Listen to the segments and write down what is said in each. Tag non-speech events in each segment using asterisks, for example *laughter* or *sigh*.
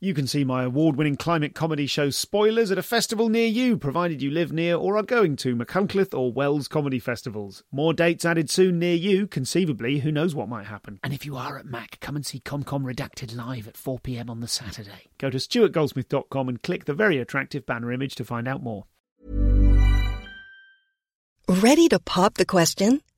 You can see my award winning climate comedy show Spoilers at a festival near you, provided you live near or are going to Machynlleth or Wells comedy festivals. More dates added soon near you, conceivably, who knows what might happen. And if you are at Mac, come and see ComCom Redacted live at 4pm on the Saturday. Go to stuartgoldsmith.com and click the very attractive banner image to find out more. Ready to pop the question?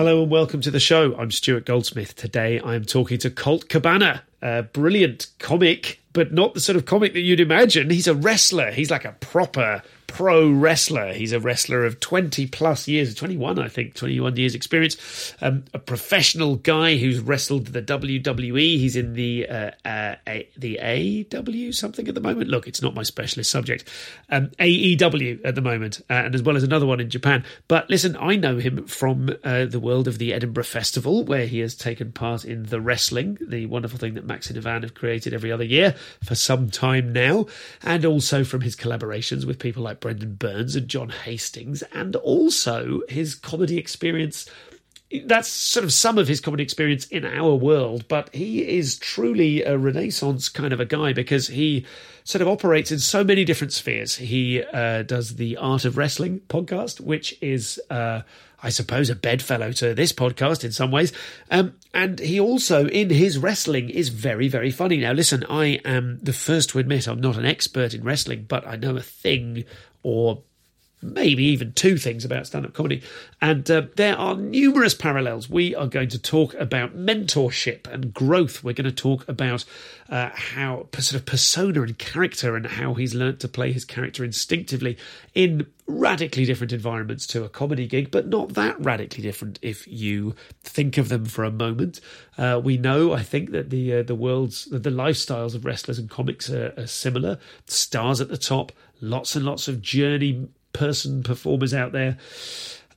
Hello and welcome to the show. I'm Stuart Goldsmith. Today I am talking to Colt Cabana, a brilliant comic, but not the sort of comic that you'd imagine. He's a wrestler. He's like a proper pro wrestler. He's a wrestler of 20 plus years, 21, I think, 21 years experience. Um, a professional guy who's wrestled the WWE. He's in the uh, uh, a, the AW something at the moment. Look, it's not my specialist subject. Um, AEW at the moment, uh, and as well as another one in Japan. But listen, I know him from uh, the world of the Edinburgh Festival, where he has taken part in the wrestling, the wonderful thing that Max and Ivan have created every other year for some time now, and also from his collaborations with people like Brendon Burns and John Hastings, and also his comedy experience. That's sort of some of his comedy experience in our world, but he is truly a renaissance kind of a guy because he sort of operates in so many different spheres. He uh, does the Art of Wrestling podcast, which is. Uh, I suppose, a bedfellow to this podcast in some ways. Um, and he also, in his wrestling, is very, very funny. Now, listen, I am the first to admit I'm not an expert in wrestling, but I know a thing or maybe even two things about stand up comedy. And uh, there are numerous parallels. We are going to talk about mentorship and growth. We're going to talk about uh, how sort of persona and character and how he's learnt to play his character instinctively in radically different environments to a comedy gig, but not that radically different if you think of them for a moment. Uh, we know, I think, that the uh, the worlds, the lifestyles of wrestlers and comics are, are similar. Stars at the top, lots and lots of journey person performers out there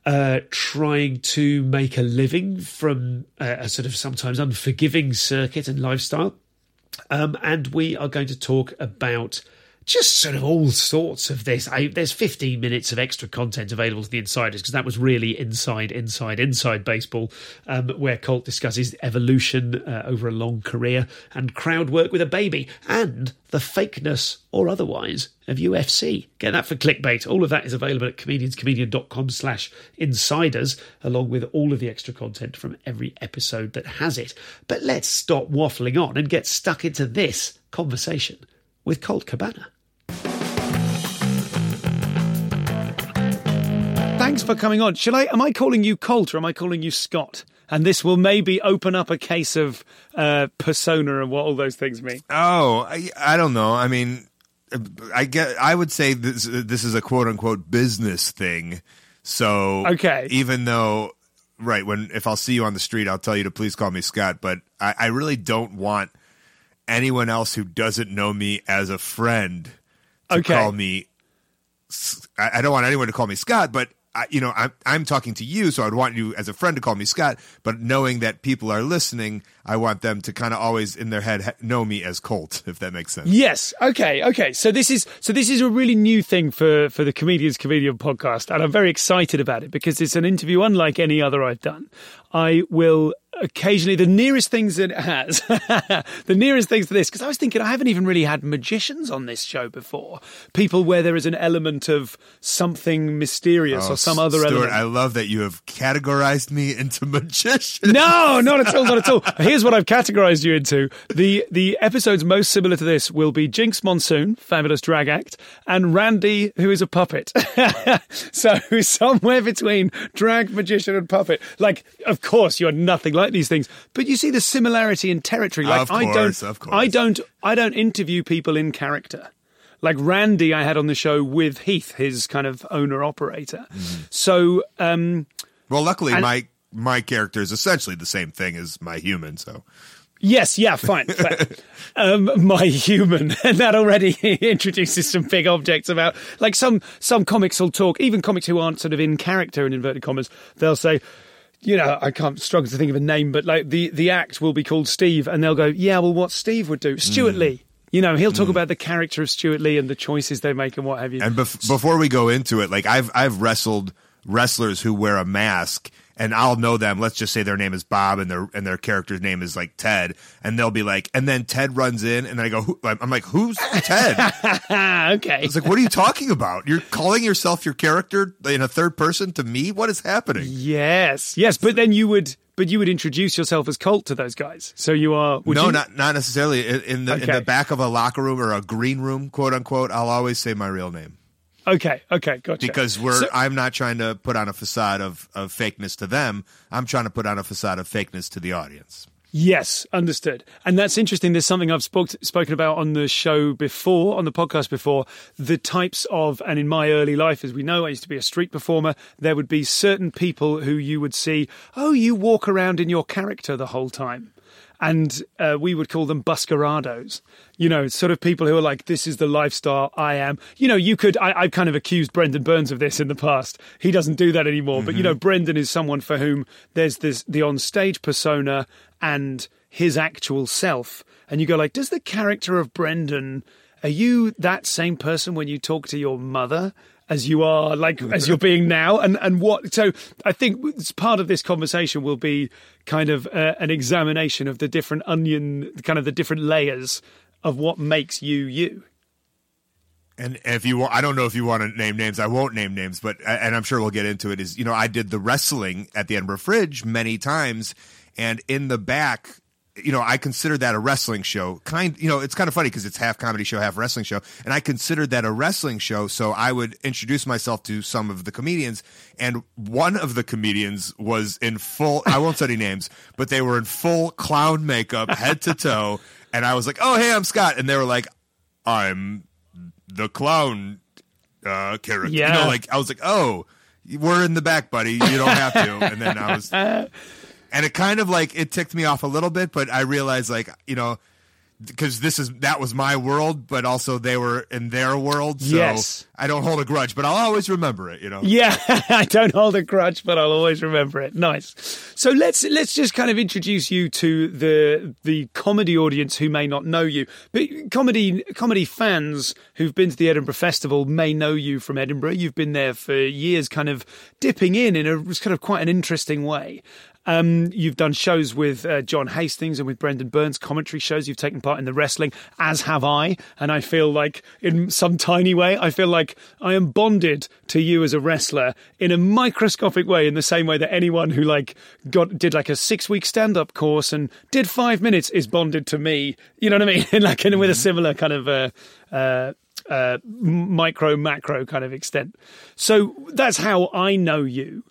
uh, trying to make a living from a, a, sort of sometimes unforgiving circuit and lifestyle. Um, and we are going to talk about just sort of all sorts of this. I, there's 15 minutes of extra content available to the insiders because that was really inside, inside, inside baseball, um, where Colt discusses evolution uh, over a long career and crowd work with a baby and the fakeness or otherwise of UFC. Get that for clickbait. All of that is available at comedianscomedian.com slash insiders, along with all of the extra content from every episode that has it. But let's stop waffling on and get stuck into this conversation with Colt Cabana. Thanks for coming on. Should I? Am I calling you Colt or am I calling you Scott? And this will maybe open up a case of uh, persona and what all those things mean. Oh, I, I don't know. I mean, I get. I would say this this is a quote unquote business thing. So okay, even though right when if I'll see you on the street, I'll tell you to please call me Scott. But I, I really don't want anyone else who doesn't know me as a friend to Okay. call me. I I don't want anyone to call me Scott, but I, you know, I'm I'm talking to you, so I'd want you as a friend to call me Scott. But knowing that people are listening, I want them to kind of always in their head know me as Colt, *laughs* if that makes sense. Yes. Okay. Okay. So this is so this is a really new thing for for the comedians comedian podcast, and I'm very excited about it because it's an interview unlike any other I've done. I will occasionally the nearest things it has, *laughs* the nearest things to this, because I was thinking I haven't even really had magicians on this show before. People where there is an element of something mysterious Oh, or some other Stuart, element. I love that you have categorized me into magician. No, not at all, not at all. *laughs* Here's what I've categorized you into. The the episodes most similar to this will be Jinkx Monsoon, fabulous drag act, and Randy, who is a puppet. *laughs* so somewhere between drag, magician, and puppet. Like, of course, you're nothing like these things, but you see the similarity in territory. Like Of I don't, of course. I don't, I don't interview people in character. Like Randy, I had on the show with Heath, his kind of owner operator. Mm-hmm. So, um, Well, luckily, And- my my character is essentially the same thing as my human. So Yes, yeah, fine. fair. *laughs* um, my human, *laughs* and that already *laughs* introduces some big objects about like some some comics will talk, even comics who aren't sort of in character in inverted commas, they'll say. You know, I can't struggle to think of a name, but like the the act will be called Steve, and they'll go, "Yeah, well, what Steve would do, Stewart Lee." You know, he'll talk about the character of Stewart Lee and the choices they make and what have you. And bef- before we go into it, like I've I've wrestled wrestlers who wear a mask, and I'll know them. Let's just say their name is Bob, and their and their character's name is like Ted, and they'll be like, and then Ted runs in, and I go, Who? I'm like, who's Ted? *laughs* okay. It's like, what are you talking about? You're calling yourself your character in a third person to me? What is happening? Yes, yes, but then you would, but you would introduce yourself as Colt to those guys. So you are. Would no, you, not not necessarily. In, in the in the back of a locker room or a green room, quote unquote, I'll always say my real name. Okay, okay, gotcha. because we're So- I'm not trying to put on a facade of, of fakeness to them. I'm trying to put on a facade of fakeness to the audience. Yes, understood. And that's interesting. There's something I've spoke, spoken about on the show before, on the podcast before. The types of, and in my early life, as we know, I used to be a street performer. There would be certain people who you would see, oh, you walk around in your character the whole time. And uh, we would call them buskerados. You know, sort of people who are like, this is the lifestyle I am. You know, you could, I, I've kind of accused Brendon Burns of this in the past. He doesn't do that anymore. But, you know, Brendon is someone for whom there's this, the on stage persona and his actual self. And you go like, does the character of Brendon, are you that same person when you talk to your mother? As you are, like *laughs* as you're being now, and and what? So I think it's part of this conversation will be kind of uh, an examination of the different onion, kind of the different layers of what makes you you. And if you, wa- I don't know if you want to name names. I won't name names, but and I'm sure we'll get into it. Is you know I did the wrestling at the Edinburgh Fringe many times, and in the back, you know I consider that a wrestling show. Kind, you know, it's kind of funny because it's half comedy show, half wrestling show, and I considered that a wrestling show. So I would introduce myself to some of the comedians, and one of the comedians was in full. I won't say any names, but they were in full clown makeup, head to toe, and I was like, "Oh, hey, I'm Scott," and they were like, "I'm." the clown uh character. You Yeah. know, like I was like, oh, we're in the back, buddy. You don't have to. And then I was, *laughs* and it kind of like it ticked me off a little bit, but I realized like you know because this is that was my world, but also they were in their world. So Yes. I don't hold a grudge, but I'll always remember it. You know. Yeah, *laughs* I don't hold a grudge, but I'll always remember it. Nice. So let's let's just kind of introduce you to the the comedy audience who may not know you, but comedy comedy fans who've been to the Edinburgh Festival may know you from Edinburgh. You've been there for years, kind of dipping in in a kind of quite an interesting way. Um, you've done shows with uh, John Hastings and with Brendon Burns, commentary shows. You've taken part in the wrestling, as have I. And I feel like, in some tiny way, I feel like I am bonded to you as a wrestler in a microscopic way, in the same way that anyone who like got did like a six week stand up course and did five minutes is bonded to me. You know what I mean? *laughs* like in, with a similar kind of. Uh, uh, uh, micro macro kind of extent. So that's how I know you.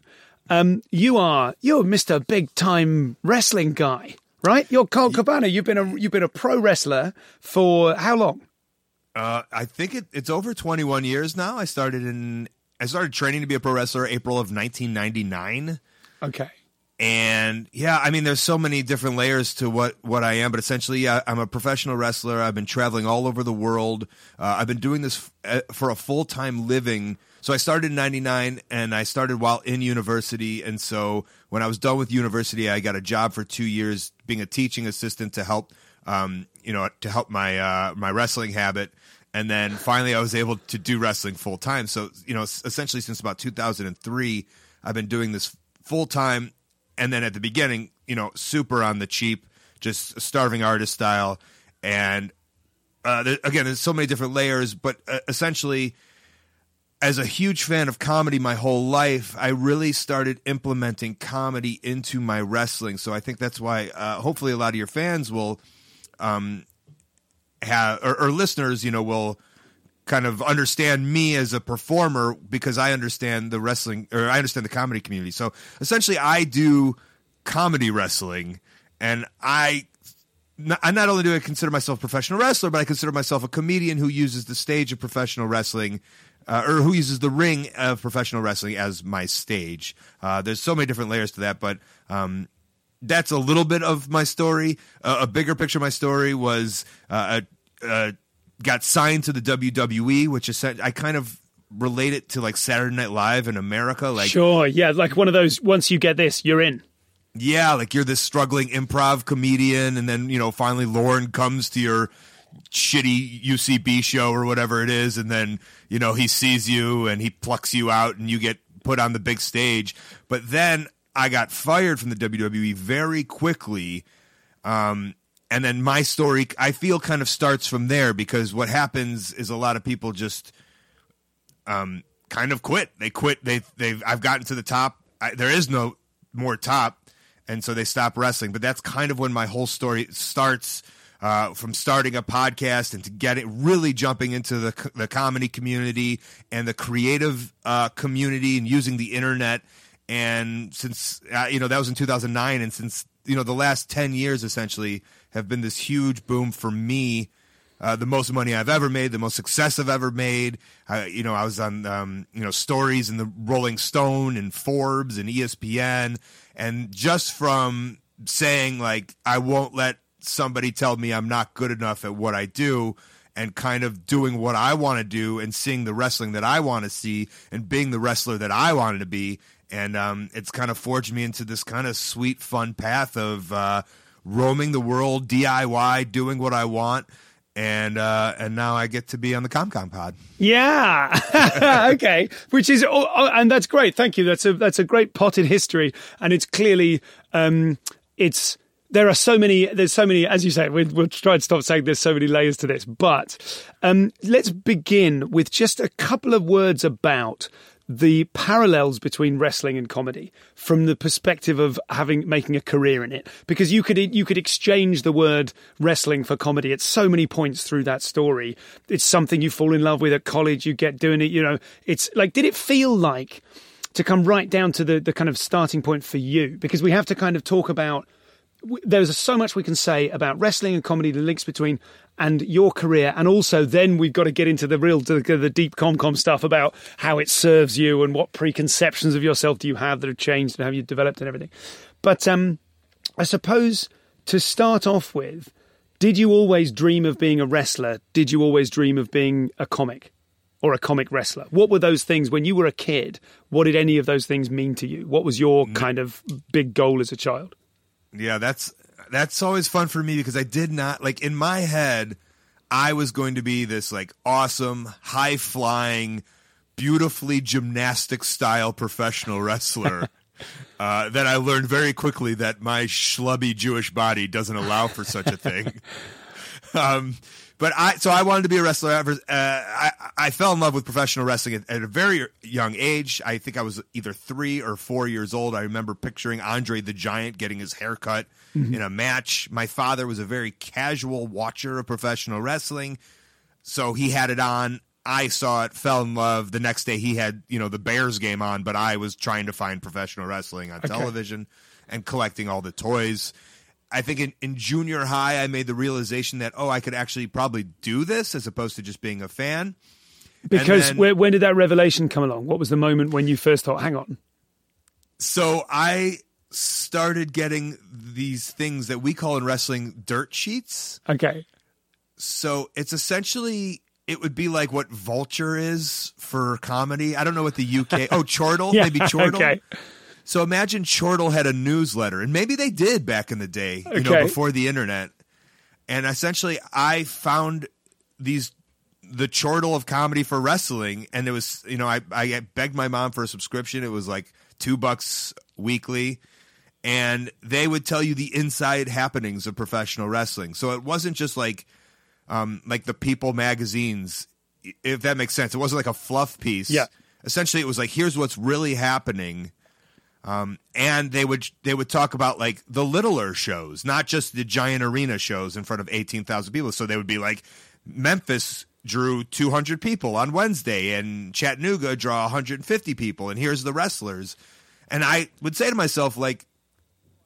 Um, you are you're Mr. Big Time Wrestling guy, right? You're Colt Cabana. You've been a you've been a pro wrestler for how long? Uh, I think it, it's over 21 years now. I started in I started training to be a pro wrestler April of 1999. Okay. and yeah i mean there's so many different layers to what what i am but essentially yeah, i'm a professional wrestler i've been traveling all over the world uh, i've been doing this f- uh, for a full-time living so i started in 99 and i started while in university. And so when i was done with university i got a job for two years being a teaching assistant to help um, you know to help my uh, my wrestling habit. And then finally i was able to do wrestling full time so you know essentially since about 2003 i've been doing this full time and then at the beginning, you know, super on the cheap, just starving artist style. And uh, there, again, there's so many different layers, but uh, essentially, as a huge fan of comedy my whole life, I really started implementing comedy into my wrestling. So I think that's why, uh, hopefully, a lot of your fans will um, have, or, or listeners, you know, will kind of understand me as a performer because I understand the wrestling or I understand the comedy community. So essentially, I do comedy wrestling, and I. I not only do I consider myself a professional wrestler, but I consider myself a comedian who uses the stage of professional wrestling uh, or who uses the ring of professional wrestling as my stage. Uh, there's so many different layers to that, but um, that's a little bit of my story. Uh, a bigger picture of my story was uh, got signed to the WWE, which is I kind of relate it to like Saturday Night Live in America. Like, sure, yeah, like one of those. Once you get this, you're in. Yeah, like you're this struggling improv comedian, and then you know finally Lorne comes to your shitty UCB show or whatever it is, and then you know he sees you and he plucks you out, and you get put on the big stage. But then I got fired from the WWE very quickly. Um, and then my story, I feel, kind of starts from there because what happens is a lot of people just um, kind of quit. They quit. They they've I've gotten to the top. I, there is no more top, and so they stop wrestling. But that's kind of when my whole story starts. Uh, from starting a podcast and to get it really jumping into the the comedy community and the creative uh, community and using the internet. And since uh, you know that was in 2009 and since you know the last 10 years essentially have been this huge boom for me. Uh, the most money I've ever made, the most success I've ever made. I, you know, I was on, um, you know, stories in the Rolling Stone and Forbes and ESPN, and just from saying like I won't let somebody tell me I'm not good enough at what I do, and kind of doing what I want to do and seeing the wrestling that I want to see and being the wrestler that I wanted to be, and um, it's kind of forged me into this kind of sweet, fun path of uh, roaming the world, DIY, doing what I want and uh, and now I get to be on the ComCom pod. Yeah, *laughs* okay, which is oh, oh, and that's great. Thank you. That's a that's a great potted history, and it's clearly um, it's there are so many there's so many as you say we, will try and stop saying there's so many layers to this but um, let's begin with just a couple of words about the parallels between wrestling and comedy from the perspective of having making a career in it. Because you could you could exchange the word wrestling for comedy at so many points through that story. It's something you fall in love with at college you get doing it you know. It's like did it feel like to come right down to the the kind of starting point for you? Because we have to kind of talk about there's so much we can say about wrestling and comedy, the links between and your career, and also then we've got to get into the real, the, the deep comcom stuff about how it serves you and what preconceptions of yourself do you have that have changed and have you've developed and everything. But um, I suppose to start off with, did you always dream of being a wrestler? Did you always dream of being a comic? Or a comic wrestler? What were those things when you were a kid? What did any of those things mean to you? What was your kind of big goal as a child? Yeah, that's that's always fun for me because I did not like in my head I was going to be this like awesome, high flying, beautifully gymnastic style professional wrestler. *laughs* uh, that I learned very quickly that my schlubby Jewish body doesn't allow for such a thing. *laughs* um, but I so I wanted to be a wrestler. Ever, uh, I I fell in love with professional wrestling at, at, a very young age. I think I was either three or four years old. I remember picturing Andre the Giant getting his hair cut mm-hmm. in a match. My father was a very casual watcher of professional wrestling, so he had it on. I saw it, fell in love. The next day, he had you know the Bears game on, but I was trying to find professional wrestling on okay. television and collecting all the toys. I think in, in junior high, I made the realization that, oh, I could actually probably do this as opposed to just being a fan. Because then, when, when did that revelation come along? What was the moment when you first thought, hang on? So I started getting these things that we call in wrestling dirt sheets. Okay. So it's essentially it would be like what Vulture is for comedy. I don't know what the UK. *laughs* Oh, Chortle, yeah, maybe Chortle. Okay. So imagine Chortle had a newsletter, and maybe they did back in the day, you okay. know, before the internet. And essentially, I found these the chortle of comedy for wrestling, and it was you know I I begged my mom for a subscription. It was like two bucks weekly, and they would tell you the inside happenings of professional wrestling. So it wasn't just like um like the People magazines, if that makes sense. It wasn't like a fluff piece. Yeah. Essentially, it was like here's what's really happening um, and they would they would talk about like the littler shows, not just the giant arena shows in front of eighteen thousand people. So they would be like Memphis drew 200 people on Wednesday and Chattanooga draw 150 people and here's the wrestlers. And I would say to myself like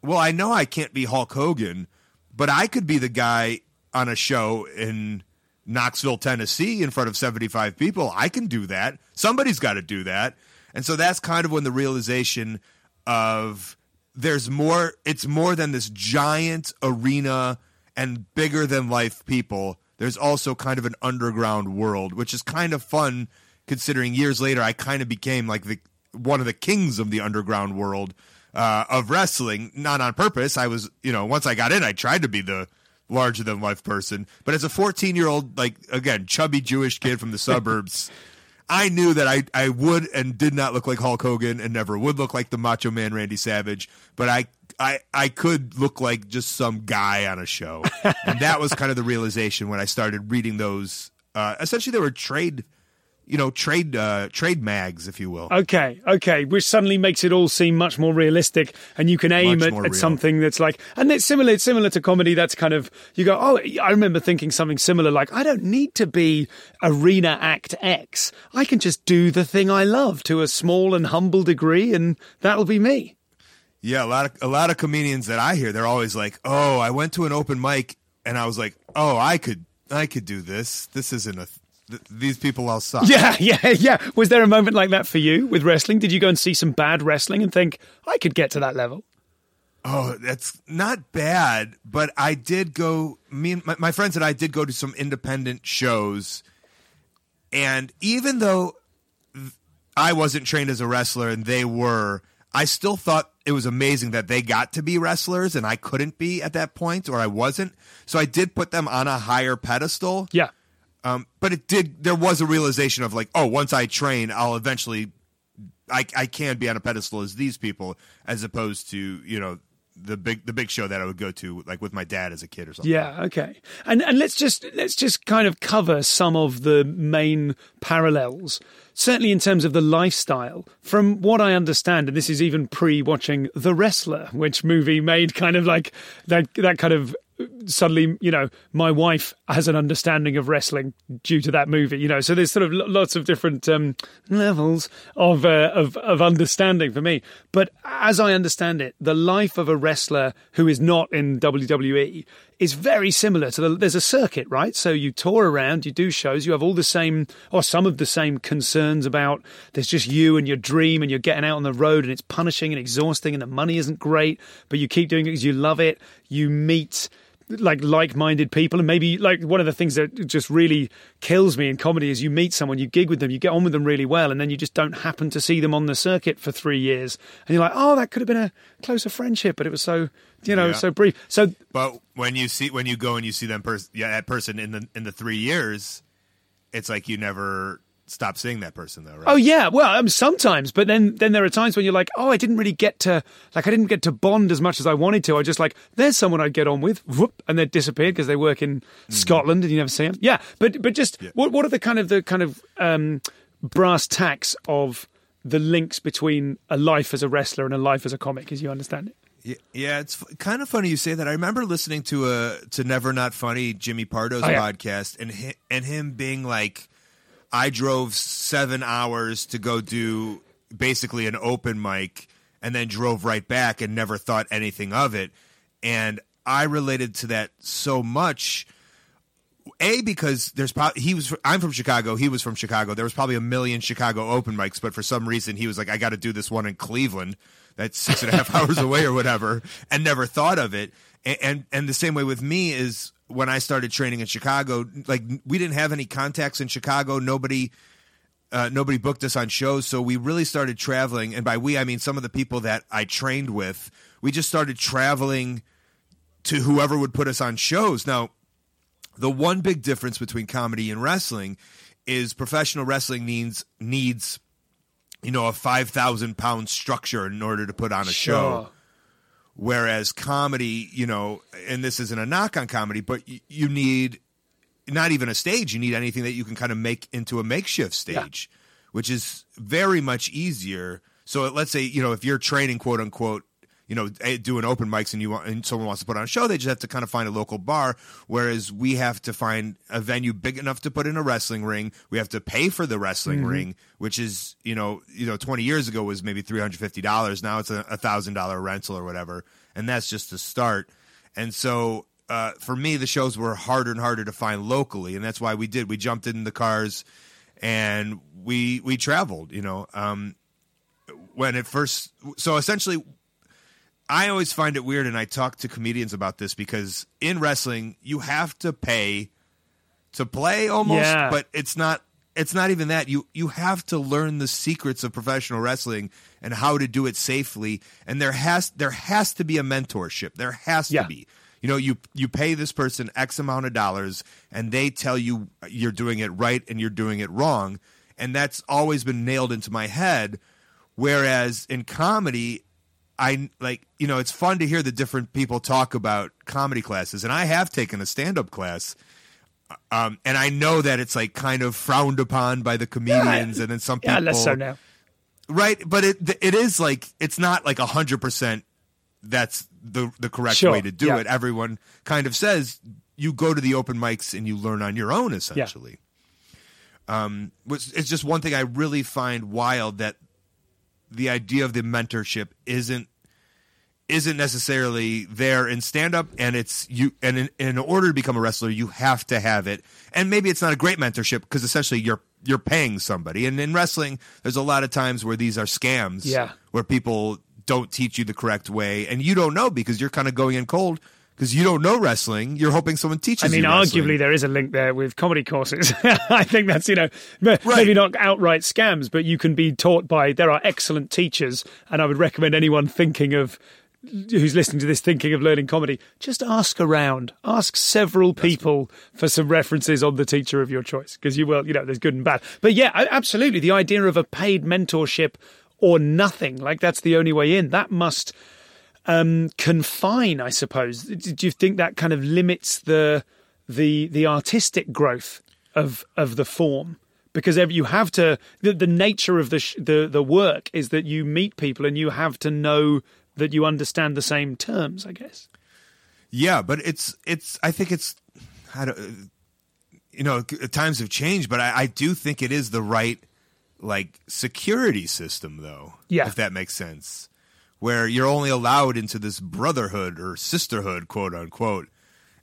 well, I know I can't be Hulk Hogan, but I could be the guy on a show in Knoxville, Tennessee, in front of 75 people. I can do that. Somebody's got to do that. And so that's kind of when the realization of there's more, it's more than this giant arena and bigger than life people. There's also kind of an underground world, which is kind of fun considering years later I kind of became like the one of the kings of the underground world uh, of wrestling, not on purpose. I was, you know, once I got in, I tried to be the larger than life person. But as a 14 year old, like, again, chubby Jewish kid from the *laughs* suburbs, I knew that I, I would and did not look like Hulk Hogan and never would look like the Macho Man Randy Savage, but I, I, I could look like just some guy on a show. *laughs* and that was kind of the realization when I started reading those. Uh, essentially, they were trade you know trade uh, trade mags, if you will. Okay, okay, which suddenly makes it all seem much more realistic, and you can aim Much at, at something that's like, and it's similar. It's similar to comedy. That's kind of you go. Oh, I remember thinking something similar. Like, I don't need to be arena act X. I can just do the thing I love to a small and humble degree, and that'll be me. Yeah, a lot of a lot of comedians that I hear, they're always like, "Oh, I went to an open mic and I was like, oh, I could I could do this. This isn't a th- these people all suck." Yeah, *laughs* yeah, yeah. Was there a moment like that for you with wrestling? Did you go and see some bad wrestling and think I could get to that level? Oh, that's not bad, but I did go. Me and my, my friends and I did go to some independent shows, and even though I wasn't trained as a wrestler and they were, I still thought it was amazing that they got to be wrestlers and I couldn't be at that point, or I wasn't. So I did put them on a higher pedestal. Yeah. Um, but it did. There was a realization of like, oh, once I train, I'll eventually, I I can be on a pedestal as these people, as opposed to you know the big the big show that I would go to like with my dad as a kid or something. Yeah, okay. And and let's just let's just kind of cover some of the main parallels. Certainly in terms of the lifestyle. From what I understand, and this is even pre-watching The Wrestler, which movie made kind of like that that kind of suddenly, you know, my wife has an understanding of wrestling due to that movie, you know. So there's sort of lots of different um, levels of, uh, of of understanding for me. But as I understand it, the life of a wrestler who is not in WWE is very similar to the. There's a circuit, right? So you tour around, you do shows, you have all the same or some of the same concerns about. There's just you and your dream, and you're getting out on the road, and it's punishing and exhausting, and the money isn't great, but you keep doing it because you love it. You meet like like-minded people and maybe like one of the things that just really kills me in comedy is you meet someone you gig with them you get on with them really well and then you just don't happen to see them on the circuit for three years and you're like oh that could have been a closer friendship but it was so you know Yeah. so brief so But when you see when you go and you see them pers- yeah, that person in the in the three years, it's like you never stop seeing that person though, right? Oh yeah, well, um, sometimes, but then then there are times when you're like, oh, I didn't really get to like I didn't get to bond as much as I wanted to. I just like there's someone I'd get on with, whoop, and they disappeared because they work in Scotland and you never see them. Yeah, but but just what what are the kind of the kind of um, brass tacks of the links between a life as a wrestler and a life as a comic, as you understand it? Yeah, yeah, it's kind of funny you say that. I remember listening to a to Never Not Funny Jimmy Pardo's Oh, yeah. podcast and hi, and him being like, I drove seven hours to go do basically an open mic and then drove right back and never thought anything of it. And I related to that so much. A because there's probably he was I'm from Chicago he was from Chicago there was probably a million Chicago open mics but for some reason he was like I got to do this one in Cleveland that's six and a half *laughs* hours away or whatever and never thought of it and, and and the same way with me is when I started training in Chicago like we didn't have any contacts in Chicago nobody uh, nobody booked us on shows, so we really started traveling. And by we, I mean some of the people that I trained with. We just started traveling to whoever would put us on shows. Now, the one big difference between comedy and wrestling is professional wrestling needs needs you know a five thousand pound structure in order to put on a show. Whereas comedy, you know, and this isn't a knock on comedy, but y- you need not even a stage. You need anything that you can kind of make into a makeshift stage, which is very much easier. So let's say, you know, if you're training, quote unquote, you know, eh, doing open mics and you want, and someone wants to put on a show, they just have to kind of find a local bar. Whereas we have to find a venue big enough to put in a wrestling ring. We have to pay for the wrestling ring, which is, you know, you know, 20 years ago was maybe $350. Now it's a a thousand dollar rental or whatever. And that's just the start. And so, uh, for me, the shows were harder and harder to find locally. And that's why we did, we jumped in the cars and we, we traveled, you know, um, when it first, so essentially I always find it weird, and I talk to comedians about this because in wrestling you have to pay to play almost, Yeah. but it's not. It's not even that you you have to learn the secrets of professional wrestling and how to do it safely. And there has there has to be a mentorship. There has Yeah. to be. You know, you you pay this person X amount of dollars, and they tell you you're doing it right and you're doing it wrong, and that's always been nailed into my head. Whereas in comedy, I like you know it's fun to hear the different people talk about comedy classes, and I have taken a stand up class, um, and I know that it's like kind of frowned upon by the comedians, and then some people Yeah, less so now. right? But it it is like it's not like a hundred percent. That's the the correct Sure, way to do yeah. it. Everyone kind of says you go to the open mics and you learn on your own essentially. Um, which it's just one thing I really find wild that the idea of the mentorship isn't isn't necessarily there in stand up and it's you and in, in order to become a wrestler you have to have it. And maybe it's not a great mentorship because essentially you're you're paying somebody. And in wrestling there's a lot of times where these are scams Yeah. where people don't teach you the correct way. And you don't know because you're kind of going in cold because you don't know wrestling you're hoping someone teaches you. I mean, arguably there is a link there with comedy courses. *laughs* I think that's you know maybe not outright scams, but you can be taught by. There are excellent teachers, and I would recommend anyone thinking of who's listening to this thinking of learning comedy just ask around ask several people for some references on the teacher of your choice because you will you know there's good and bad but yeah absolutely the idea of a paid mentorship or nothing like that's the only way in that must um, confine, I suppose. Do you think that kind of limits the the the artistic growth of of the form? Because you have to the, the nature of the, sh- the the work is that you meet people and you have to know that you understand the same terms. I guess. Yeah, but it's it's. I think it's. I don't. You know, times have changed, but I, I do think it is the right like security system, though. Yeah. if that makes sense, where you're only allowed into this brotherhood or sisterhood, quote unquote,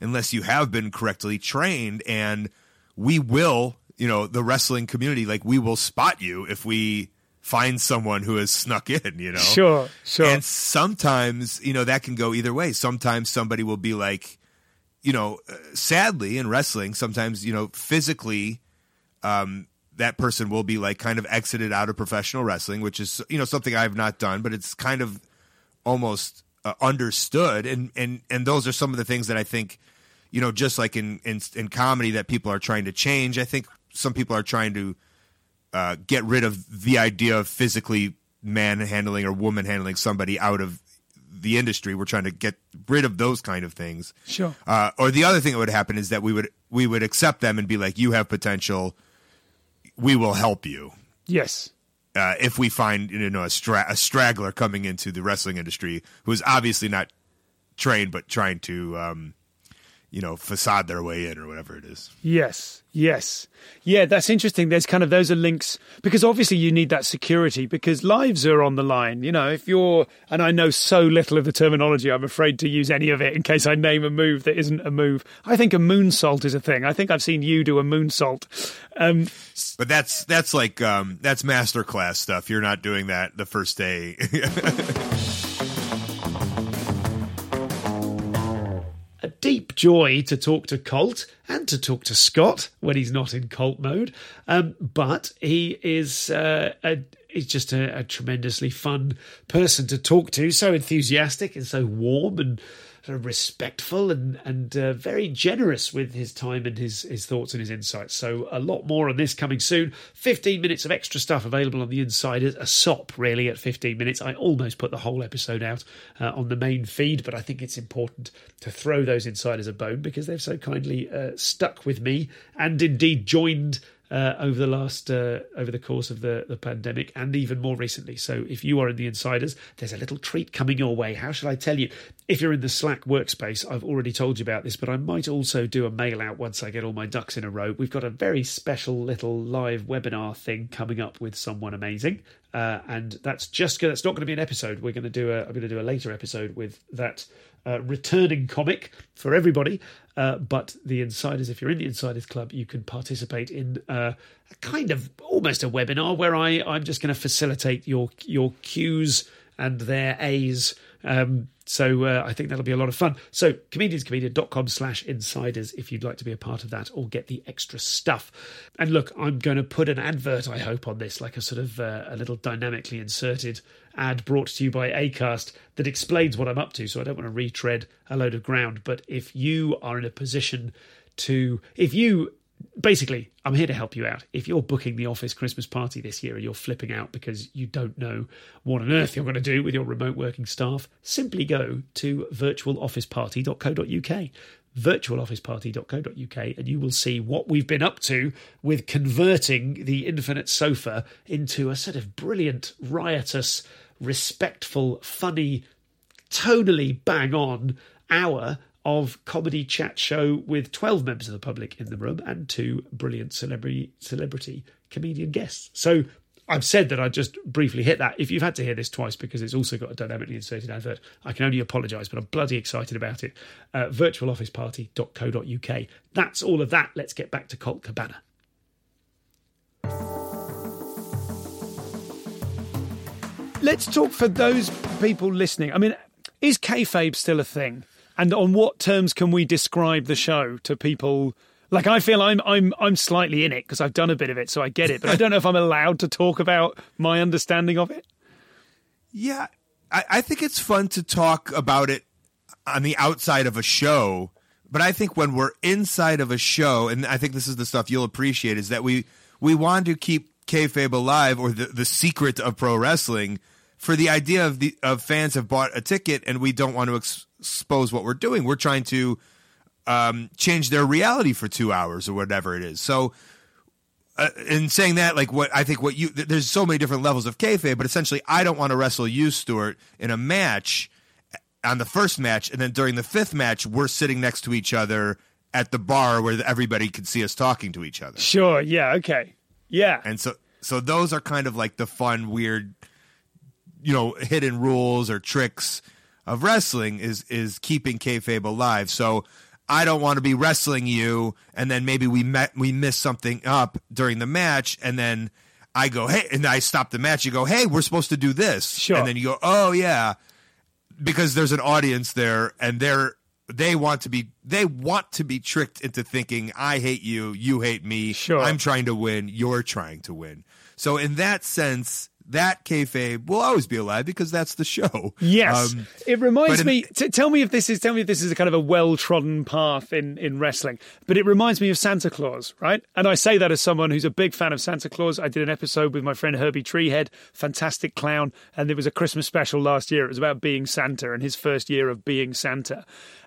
unless you have been correctly trained, and we will. You know, the wrestling community, like we will spot you if we find someone who has snuck in. You know, Sure, sure. and sometimes, you know, that can go either way. Sometimes somebody will be like, you know, uh, sadly in wrestling, sometimes, you know, physically, um, that person will be like kind of exited out of professional wrestling, which is, you know, something I've not done, but it's kind of almost uh, understood. And, and, and those are some of the things that I think, you know, just like in, in, in comedy that people are trying to change. I think some people are trying to, uh, get rid of the idea of physically manhandling or woman handling somebody out of the industry. We're trying to get rid of those kind of things. Sure. Uh, or the other thing that would happen is that we would we would accept them and be like, "You have potential. We will help you." Yes. Uh, if we find you know a, stra- a straggler coming into the wrestling industry who is obviously not trained but trying to um, you know facade their way in or whatever it is. Yes, yes. Yeah, that's interesting. There's kind of those are links because obviously you need that security because lives are on the line. You know, if you're, and I know so little of the terminology, I'm afraid to use any of it in case I name a move that isn't a move. I think a moonsault is a thing. I think I've seen you do a moonsault. Um, But that's that's like um, that's master class stuff. You're not doing that the first day. *laughs* deep joy to talk to Colt and to talk to Scott when he's not in Colt mode. Um, but he is uh, a, he's just a, a tremendously fun person to talk to, so enthusiastic and so warm and sort of respectful and and uh, very generous with his time and his his thoughts and his insights. So a lot more on this coming soon. Fifteen minutes of extra stuff available on the Insiders. A sop really at fifteen minutes. I almost put the whole episode out uh, on the main feed, but I think it's important to throw those Insiders a bone because they've so kindly uh, stuck with me and indeed joined. Uh, over the last uh, over the course of the, the pandemic and even more recently. So if you are in the insiders, there's a little treat coming your way. How shall I tell you? If you're in the Slack workspace, I've already told you about this, but I might also do a mail out once I get all my ducks in a row. We've got a very special little live webinar thing coming up with someone amazing. Uh, and that's just that's not going to be an episode. We're going to do a I'm going to do a later episode with that uh, returning comic for everybody. Uh, but the insiders, if you're in the insiders club, you can participate in uh, a kind of almost a webinar where I I'm just going to facilitate your your Q's and their A's. Um, so uh, I think that'll be a lot of fun. So comedianscomedian.com slash insiders if you'd like to be a part of that or get the extra stuff. And look, I'm going to put an advert, I hope, on this, like a sort of uh, a little dynamically inserted ad brought to you by Acast that explains what I'm up to. So I don't want to retread a load of ground. But if you are in a position to, if you basically, I'm here to help you out. If you're booking the office Christmas party this year and you're flipping out because you don't know what on earth you're going to do with your remote working staff, simply go to virtualofficeparty.co.uk virtualofficeparty.co.uk and you will see what we've been up to with converting the infinite sofa into a sort of brilliant, riotous, respectful, funny, tonally bang on hour of comedy chat show with 12 members of the public in the room and two brilliant celebrity celebrity comedian guests. So I've said that I just briefly hit that. If you've had to hear this twice because it's also got a dynamically inserted advert, I can only apologise, but I'm bloody excited about it. Uh, virtualofficeparty.co.uk. That's all of that. Let's get back to Colt Cabana. Let's talk for those people listening. I mean, is kayfabe still a thing? And on what terms can we describe the show to people? Like I feel I'm I'm I'm slightly in it because I've done a bit of it, so I get it. But I don't know if I'm allowed to talk about my understanding of it. Yeah, I, I think it's fun to talk about it on the outside of a show. But I think when we're inside of a show, and I think this is the stuff you'll appreciate, is that we we want to keep kayfabe alive, or the the secret of pro wrestling, for the idea of the of fans have bought a ticket, and we don't want to ex- expose what we're doing. We're trying to um, change their reality for two hours or whatever it is. So, uh, in saying that, like what I think, what you there's so many different levels of kayfabe, but essentially, I don't want to wrestle you, Stuart, in a match on the first match, and then during the fifth match, we're sitting next to each other at the bar where everybody could see us talking to each other. Sure. Yeah. Okay. Yeah. And so, so those are kind of like the fun, weird, you know, hidden rules or tricks of wrestling is is keeping kayfabe alive. So I don't want to be wrestling you, and then maybe we met we miss something up during the match, and then I go hey, and I stop the match. You go hey, we're supposed to do this, Sure. and then you go oh yeah, because there's an audience there, and they're they want to be they want to be tricked into thinking I hate you, you hate me, Sure. I'm trying to win, you're trying to win. So in that sense, that kayfabe will always be alive because that's the show. Yes, Um, it reminds in- me. T- tell me if this is. Tell me if this is a kind of a well-trodden path in in wrestling. But it reminds me of Santa Claus, right? And I say that as someone who's a big fan of Santa Claus. I did an episode with my friend Herbie Treehead, fantastic clown, and there was a Christmas special last year. It was about being Santa and his first year of being Santa.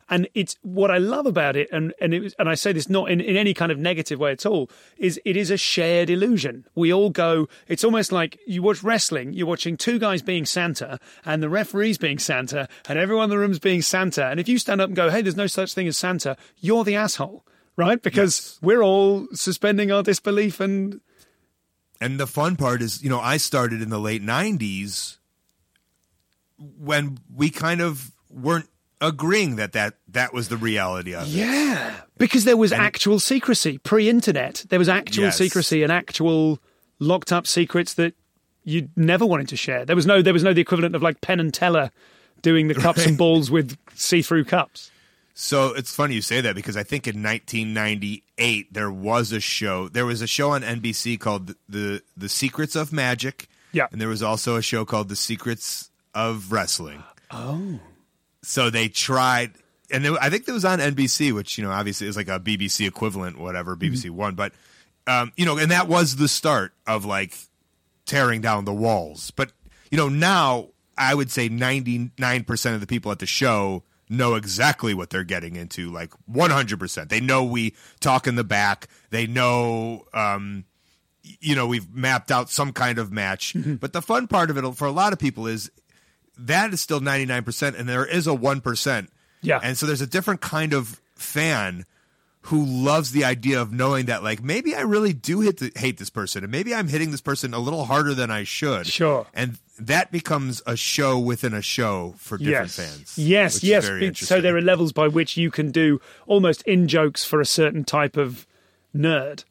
And it's what I love about it, and and it was, and I say this not in, in any kind of negative way at all. Is it is a shared illusion. We all go. It's almost like you watch wrestling. You're watching two guys being Santa, and the referees being Santa, and everyone in the room's being Santa. And if you stand up and go, "Hey, there's no such thing as Santa," you're the asshole, right? Because we're all suspending our disbelief and and the fun part is, you know, I started in the late '90s when we kind of weren't agreeing that that that was the reality of it. Yeah, because there was actual secrecy pre-internet. There was actual Yes. secrecy and actual locked up secrets that you never wanted to share. There was no there was no the equivalent of like Penn and Teller doing the cups and balls with see-through cups. So it's funny you say that because I think in 1998 there was a show. There was a show on NBC called the the, the Secrets of Magic. Yeah. and there was also a show called The Secrets of Wrestling. Oh. So they tried, and it, I think it was on NBC, which you know obviously is like a BBC equivalent, whatever BBC One, but um, you know, and that was the start of like tearing down the walls. But you know, now I would say ninety nine percent of the people at the show know exactly what they're getting into, like one hundred percent. They know we talk in the back. They know. Um, you know we've mapped out some kind of match. But the fun part of it for a lot of people is that is still 99% and there is a 1%. Yeah. And so there's a different kind of fan who loves the idea of knowing that like maybe I really do hit the, hate this person and maybe I'm hitting this person a little harder than I should. Sure. And that becomes a show within a show for different yes. fans. Yes, yes. So there are levels by which you can do almost in jokes for a certain type of nerd.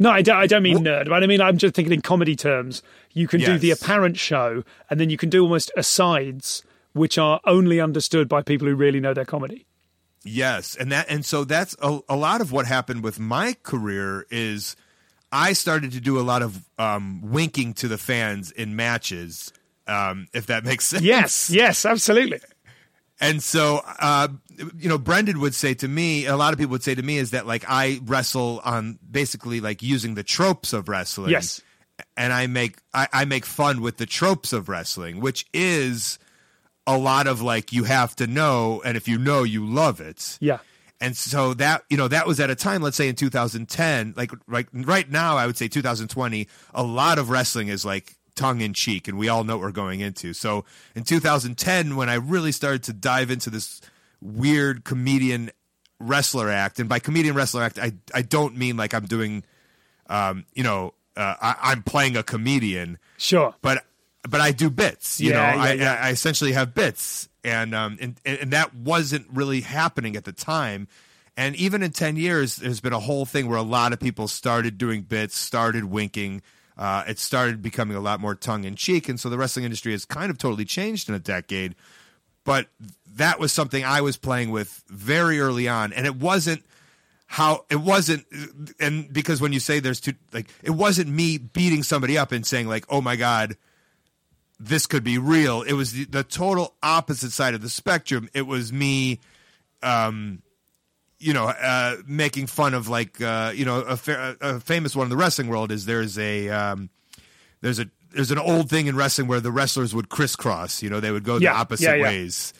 No, I don't, I don't mean nerd, but I mean I'm just thinking in comedy terms. You can do the apparent show, and then you can do almost asides, which are only understood by people who really know their comedy. Yes, and that and so that's a, a lot of what happened with my career is I started to do a lot of um, winking to the fans in matches, um, if that makes sense. Yes, yes, absolutely. And so, uh, you know, Brendon would say to me, a lot of people would say to me, is that like I wrestle on basically like using the tropes of wrestling. Yes. And I make I, I make fun with the tropes of wrestling, which is a lot of like you have to know, and if you know, you love it. Yeah. And so that you know that was at a time, let's say in 2010, like right right now, I would say 2020, a lot of wrestling is like tongue in cheek, and we all know what we're going into. So in 2010, when I really started to dive into this weird comedian wrestler act, and by comedian wrestler act, I I don't mean like I'm doing, um, you know, uh, I, I'm playing a comedian Sure. but but I do bits. You Yeah, know, yeah, I, yeah. I essentially have bits, and um, and and that wasn't really happening at the time. And even in ten years, there's been a whole thing where a lot of people started doing bits, started winking. Uh, it started becoming a lot more tongue in cheek, and so the wrestling industry has kind of totally changed in a decade. But that was something I was playing with very early on, and it wasn't how it wasn't and because when you say there's two like it wasn't me beating somebody up and saying like oh my god this could be real. It was the, the total opposite side of the spectrum. It was me um you know uh making fun of like uh you know a, fa- a famous one in the wrestling world is there's a um there's a there's an old thing in wrestling where the wrestlers would crisscross you know they would go Yeah, the opposite yeah, yeah. ways.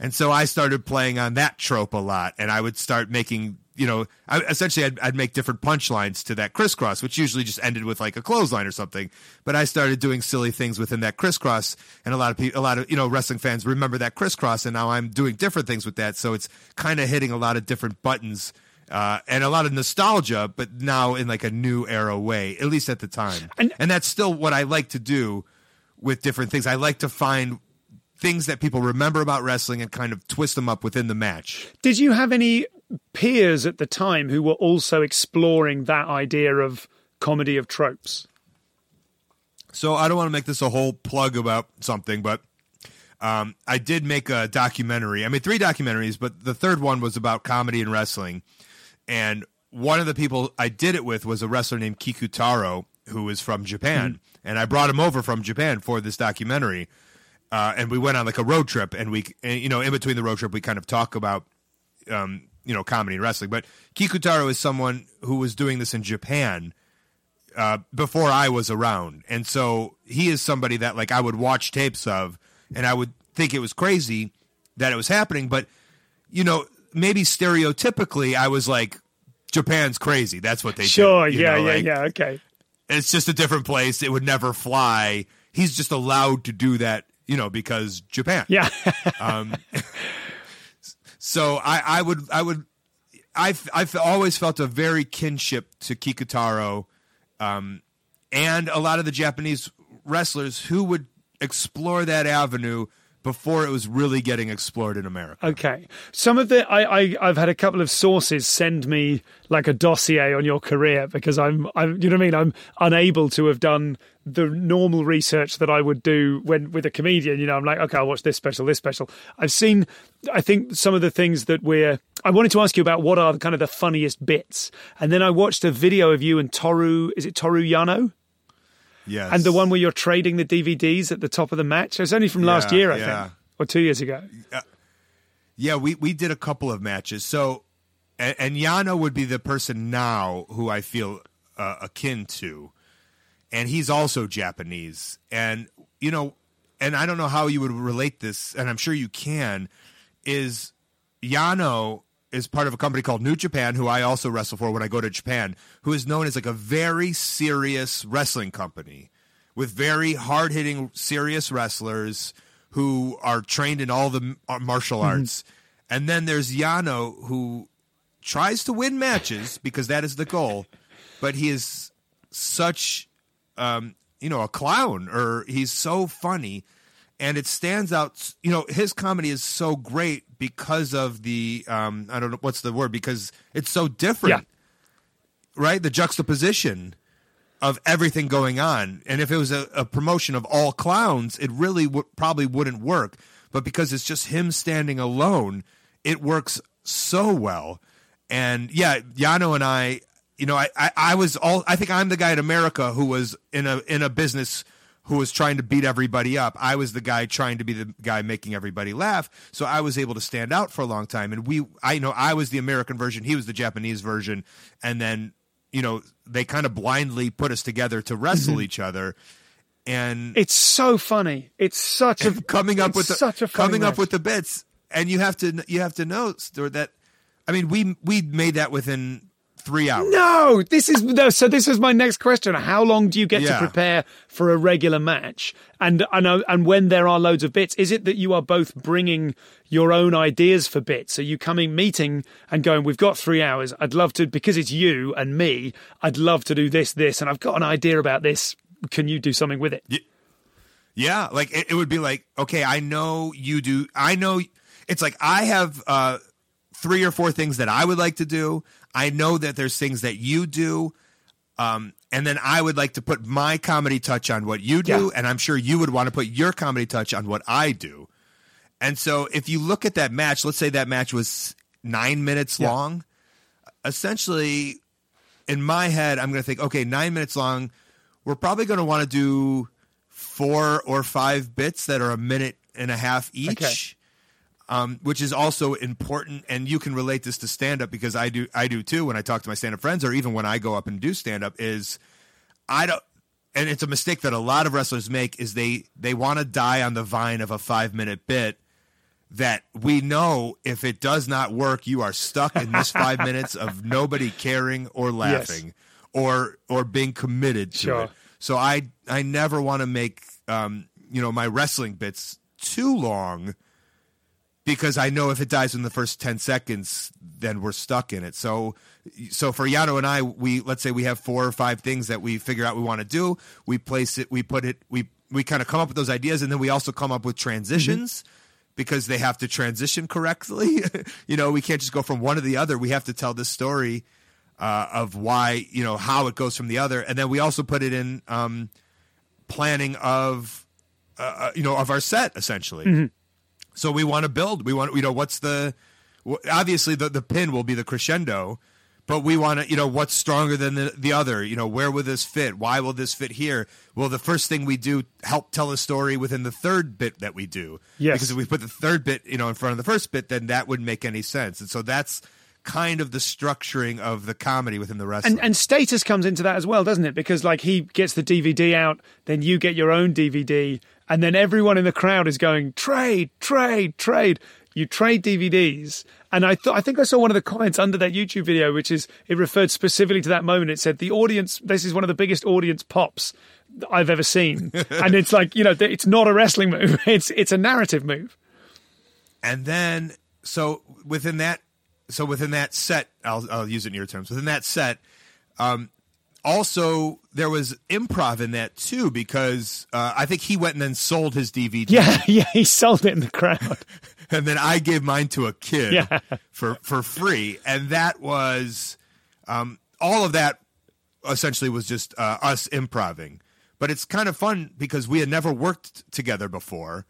And so I started playing on that trope a lot, and I would start making, you know, I, essentially I'd, I'd make different punchlines to that crisscross, which usually just ended with like a clothesline or something. But I started doing silly things within that crisscross, and a lot of people, a lot of you know, wrestling fans remember that crisscross, and now I'm doing different things with that. So it's kind of hitting a lot of different buttons. Uh, and a lot of nostalgia, but now in like a new era way, at least at the time. And- and that's still what I like to do with different things. I like to find things that people remember about wrestling and kind of twist them up within the match. Did you have any peers at the time who were also exploring that idea of comedy of tropes? So I don't want to make this a whole plug about something, but um, I did make a documentary. I made three documentaries, but the third one was about comedy and wrestling. And one of the people I did it with was a wrestler named Kikutaro, who is from Japan. And I brought him over from Japan for this documentary. Uh, and we went on like a road trip, and we, and, you know, in between the road trip, we kind of talk about um, you know, comedy and wrestling. But Kikutaro is someone who was doing this in Japan uh, before I was around, and so he is somebody that like I would watch tapes of, and I would think it was crazy that it was happening. But you know, maybe stereotypically, I was like, Japan's crazy. That's what they Sure, do. you yeah, know, yeah, like, yeah. Okay. It's just a different place. It would never fly. He's just allowed to do that, you know, because Japan. Yeah. *laughs* So I, I would, I would, I've, I've always felt a very kinship to Kikutaro, um, and a lot of the Japanese wrestlers who would explore that avenue before it was really getting explored in America. Okay. Some of the I, I I've had a couple of sources send me like a dossier on your career because I'm I'm you know what I mean I'm unable to have done the normal research that I would do when with a comedian. You know I'm like okay I'll watch this special this special. I've seen I think some of the things that we're I wanted to ask you about what are the, kind of the funniest bits and then I watched a video of you and Toru is it Toru Yano Yes, and the one where you're trading the DVDs at the top of the match. It was only from last Yeah, year I yeah. think or two years ago. Yeah, we, we did a couple of matches. So, and, and Yano would be the person now who I feel uh, akin to, and he's also Japanese. And you know, and I don't know how you would relate this, and I'm sure you can. Is Yano is part of a company called New Japan, who I also wrestle for when I go to Japan, who is known as like a very serious wrestling company with very hard hitting, serious wrestlers who are trained in all the uh, martial arts. And then there's Yano, who tries to win matches because that is the goal, but he is such, um, you know, a clown, or he's so funny, and it stands out. You know, his comedy is so great because of the, um, I don't know what's the word, because it's so different, right? The juxtaposition of everything going on. And if it was a, a promotion of all clowns, it really would probably wouldn't work. But because it's just him standing alone, it works so well. And yeah, Yano and I, you know, I, I, I was all I think I'm the guy in America who was in a in a business who was trying to beat everybody up. I was the guy trying to be the guy making everybody laugh. So I was able to stand out for a long time. And we I know I was the American version, he was the Japanese version, and then you know, they kind of blindly put us together to wrestle mm-hmm. each other. And It's so funny. It's such a *laughs* coming up with the, such a coming up with the bits, and you have to you have to know that I mean we we made that within three hours. No, this is no. So this is my next question. How long do you get to prepare for a regular match? And I know, and when there are loads of bits, is it that you are both bringing your own ideas for bits? Are you coming meeting and going, "We've got three hours. I'd love to because it's you and me. I'd love to do this, this, and I've got an idea about this. Can you do something with it?" Yeah, like it, it would be like, okay, I know you do. I know it's like I have uh, three or four things that I would like to do. I know that there's things that you do, um, and then I would like to put my comedy touch on what you do, Yeah. and I'm sure you would want to put your comedy touch on what I do. And so, if you look at that match, let's say that match was nine minutes Yeah. long. Essentially, in my head, I'm going to think, okay, nine minutes long. We're probably going to want to do four or five bits that are a minute and a half each, Okay. Um, which is also important. And you can relate this to stand up because I do, I do too. When I talk to my stand up friends, or even when I go up and do stand up, is I don't. And it's a mistake that a lot of wrestlers make is they they want to die on the vine of a five minute bit that we know if it does not work, you are stuck in this five *laughs* minutes of nobody caring or laughing or or being committed to Sure. it. So I I never want to make um, you know my wrestling bits too long because I know if it dies in the first 10 seconds, then we're stuck in it. So, so for Yano and I, we, let's say we have four or five things that we figure out we want to do. We place it, we put it, we, we kind of come up with those ideas and then we also come up with transitions because they have to transition correctly. *laughs* you know, we can't just go from one to the other. We have to tell this story, uh, of why, you know, how it goes from the other. And then we also put it in, um, planning of, uh, you know, of our set essentially. So we want to build. We want, you know, what's the, obviously the, the pin will be the crescendo, but we want to, you know, what's stronger than the, the other? You know, where will this fit? Why will this fit here? Will the first thing we do help tell a story within the third bit that we do? Yes. Because if we put the third bit, you know, in front of the first bit, then that wouldn't make any sense. And so that's kind of the structuring of the comedy within the rest. And and status comes into that as well, doesn't it? Because like he gets the DVD out, then you get your own DVD, and then everyone in the crowd is going trade, trade, trade. You trade DVDs, and I thought I think I saw one of the comments under that YouTube video, which is it referred specifically to that moment. It said the audience. This is one of the biggest audience pops I've ever seen, *laughs* and it's like you know it's not a wrestling move. *laughs* It's it's a narrative move. and then so within that so within that set i'll, I'll use it in your terms within that set um also there was improv in that too because uh, i think he went and then sold his dvd Yeah, *laughs* yeah. He sold it in the crowd. *laughs* and then i gave mine to a kid Yeah. for for free and that was um all of that essentially was just uh, us improving but it's kind of fun because we had never worked together before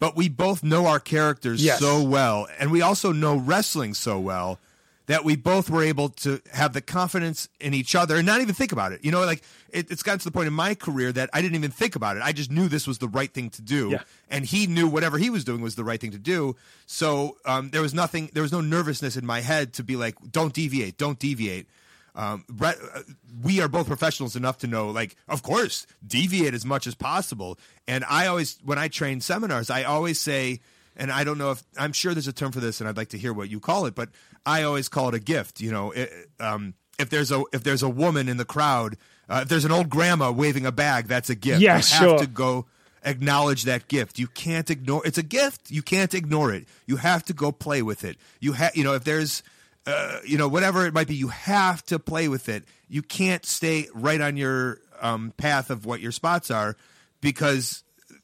but we both know our characters Yes. so well and we also know wrestling so well that we both were able to have the confidence in each other and not even think about it. You know like it, it's gotten to the point in my career that i didn't even think about it. I just knew this was the right thing to do. Yeah. and he knew whatever he was doing was the right thing to do. So um, there was nothing there was no nervousness in my head to be like don't deviate don't deviate. Um, Brett, uh, we are both professionals enough to know, like, of course, deviate as much as possible. And I always, when I train seminars, I always say, and I don't know if I'm sure there's a term for this, and I'd like to hear what you call it, but I always call it a gift. You know, it, um, if there's a if there's a woman in the crowd, uh, if there's an old grandma waving a bag, that's a gift. Yeah, you sure. have to go acknowledge that gift. You can't ignore. It's a gift. You can't ignore it. You have to go play with it. You have, you know, if there's, uh, you know, whatever it might be, you have to play with it. You can't stay right on your um, path of what your spots are because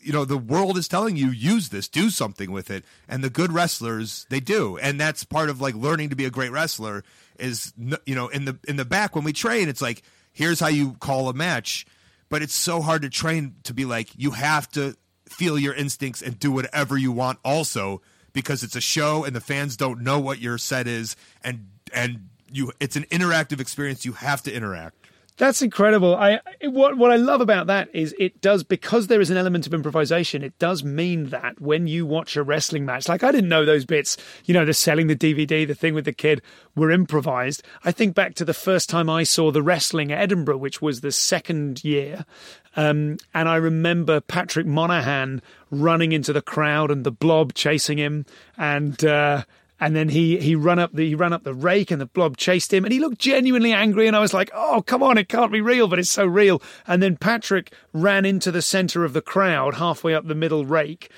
you know the world is telling you use this do something with it. And the good wrestlers they do. And that's part of like learning to be a great wrestler is you know in the in the back when we train it's like here's how you call a match. But it's so hard to train to be like you have to feel your instincts and do whatever you want also because it's a show and the fans don't know what your set is. And and you it's an interactive experience. You have to interact That's incredible. I what what I love about that is it does because there is an element of improvisation. It does mean that when you watch a wrestling match, like I didn't know those bits, you know, the selling the DVD, the thing with the kid were improvised. I think back to the first time I saw the wrestling at Edinburgh, which was the second year, um, and I remember Patrick Monahan running into the crowd and the Blob chasing him, and. Uh, and then he he ran up the he ran up the rake and the blob chased him. And he looked genuinely angry. And I was like oh come on it can't be real but it's so real. And then Patrick ran into the center of the crowd halfway up the middle rake.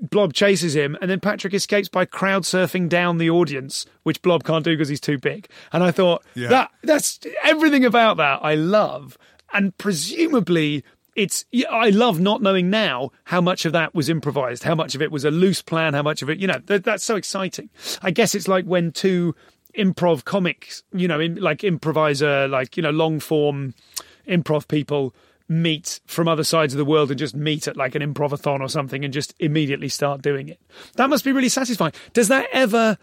Blob chases him, and then Patrick escapes by crowd surfing down the audience, which Blob can't do because he's too big. And I thought Yeah. that that's everything about that I love, and presumably it's I love not knowing now how much of that was improvised, how much of it was a loose plan, how much of it you know that, that's so exciting. I guess it's like when two improv comics, you know, in, like improviser, like you know, long form improv people meet from other sides of the world and just meet at like an improvathon or something and just immediately start doing it. That must be really satisfying. Does that ever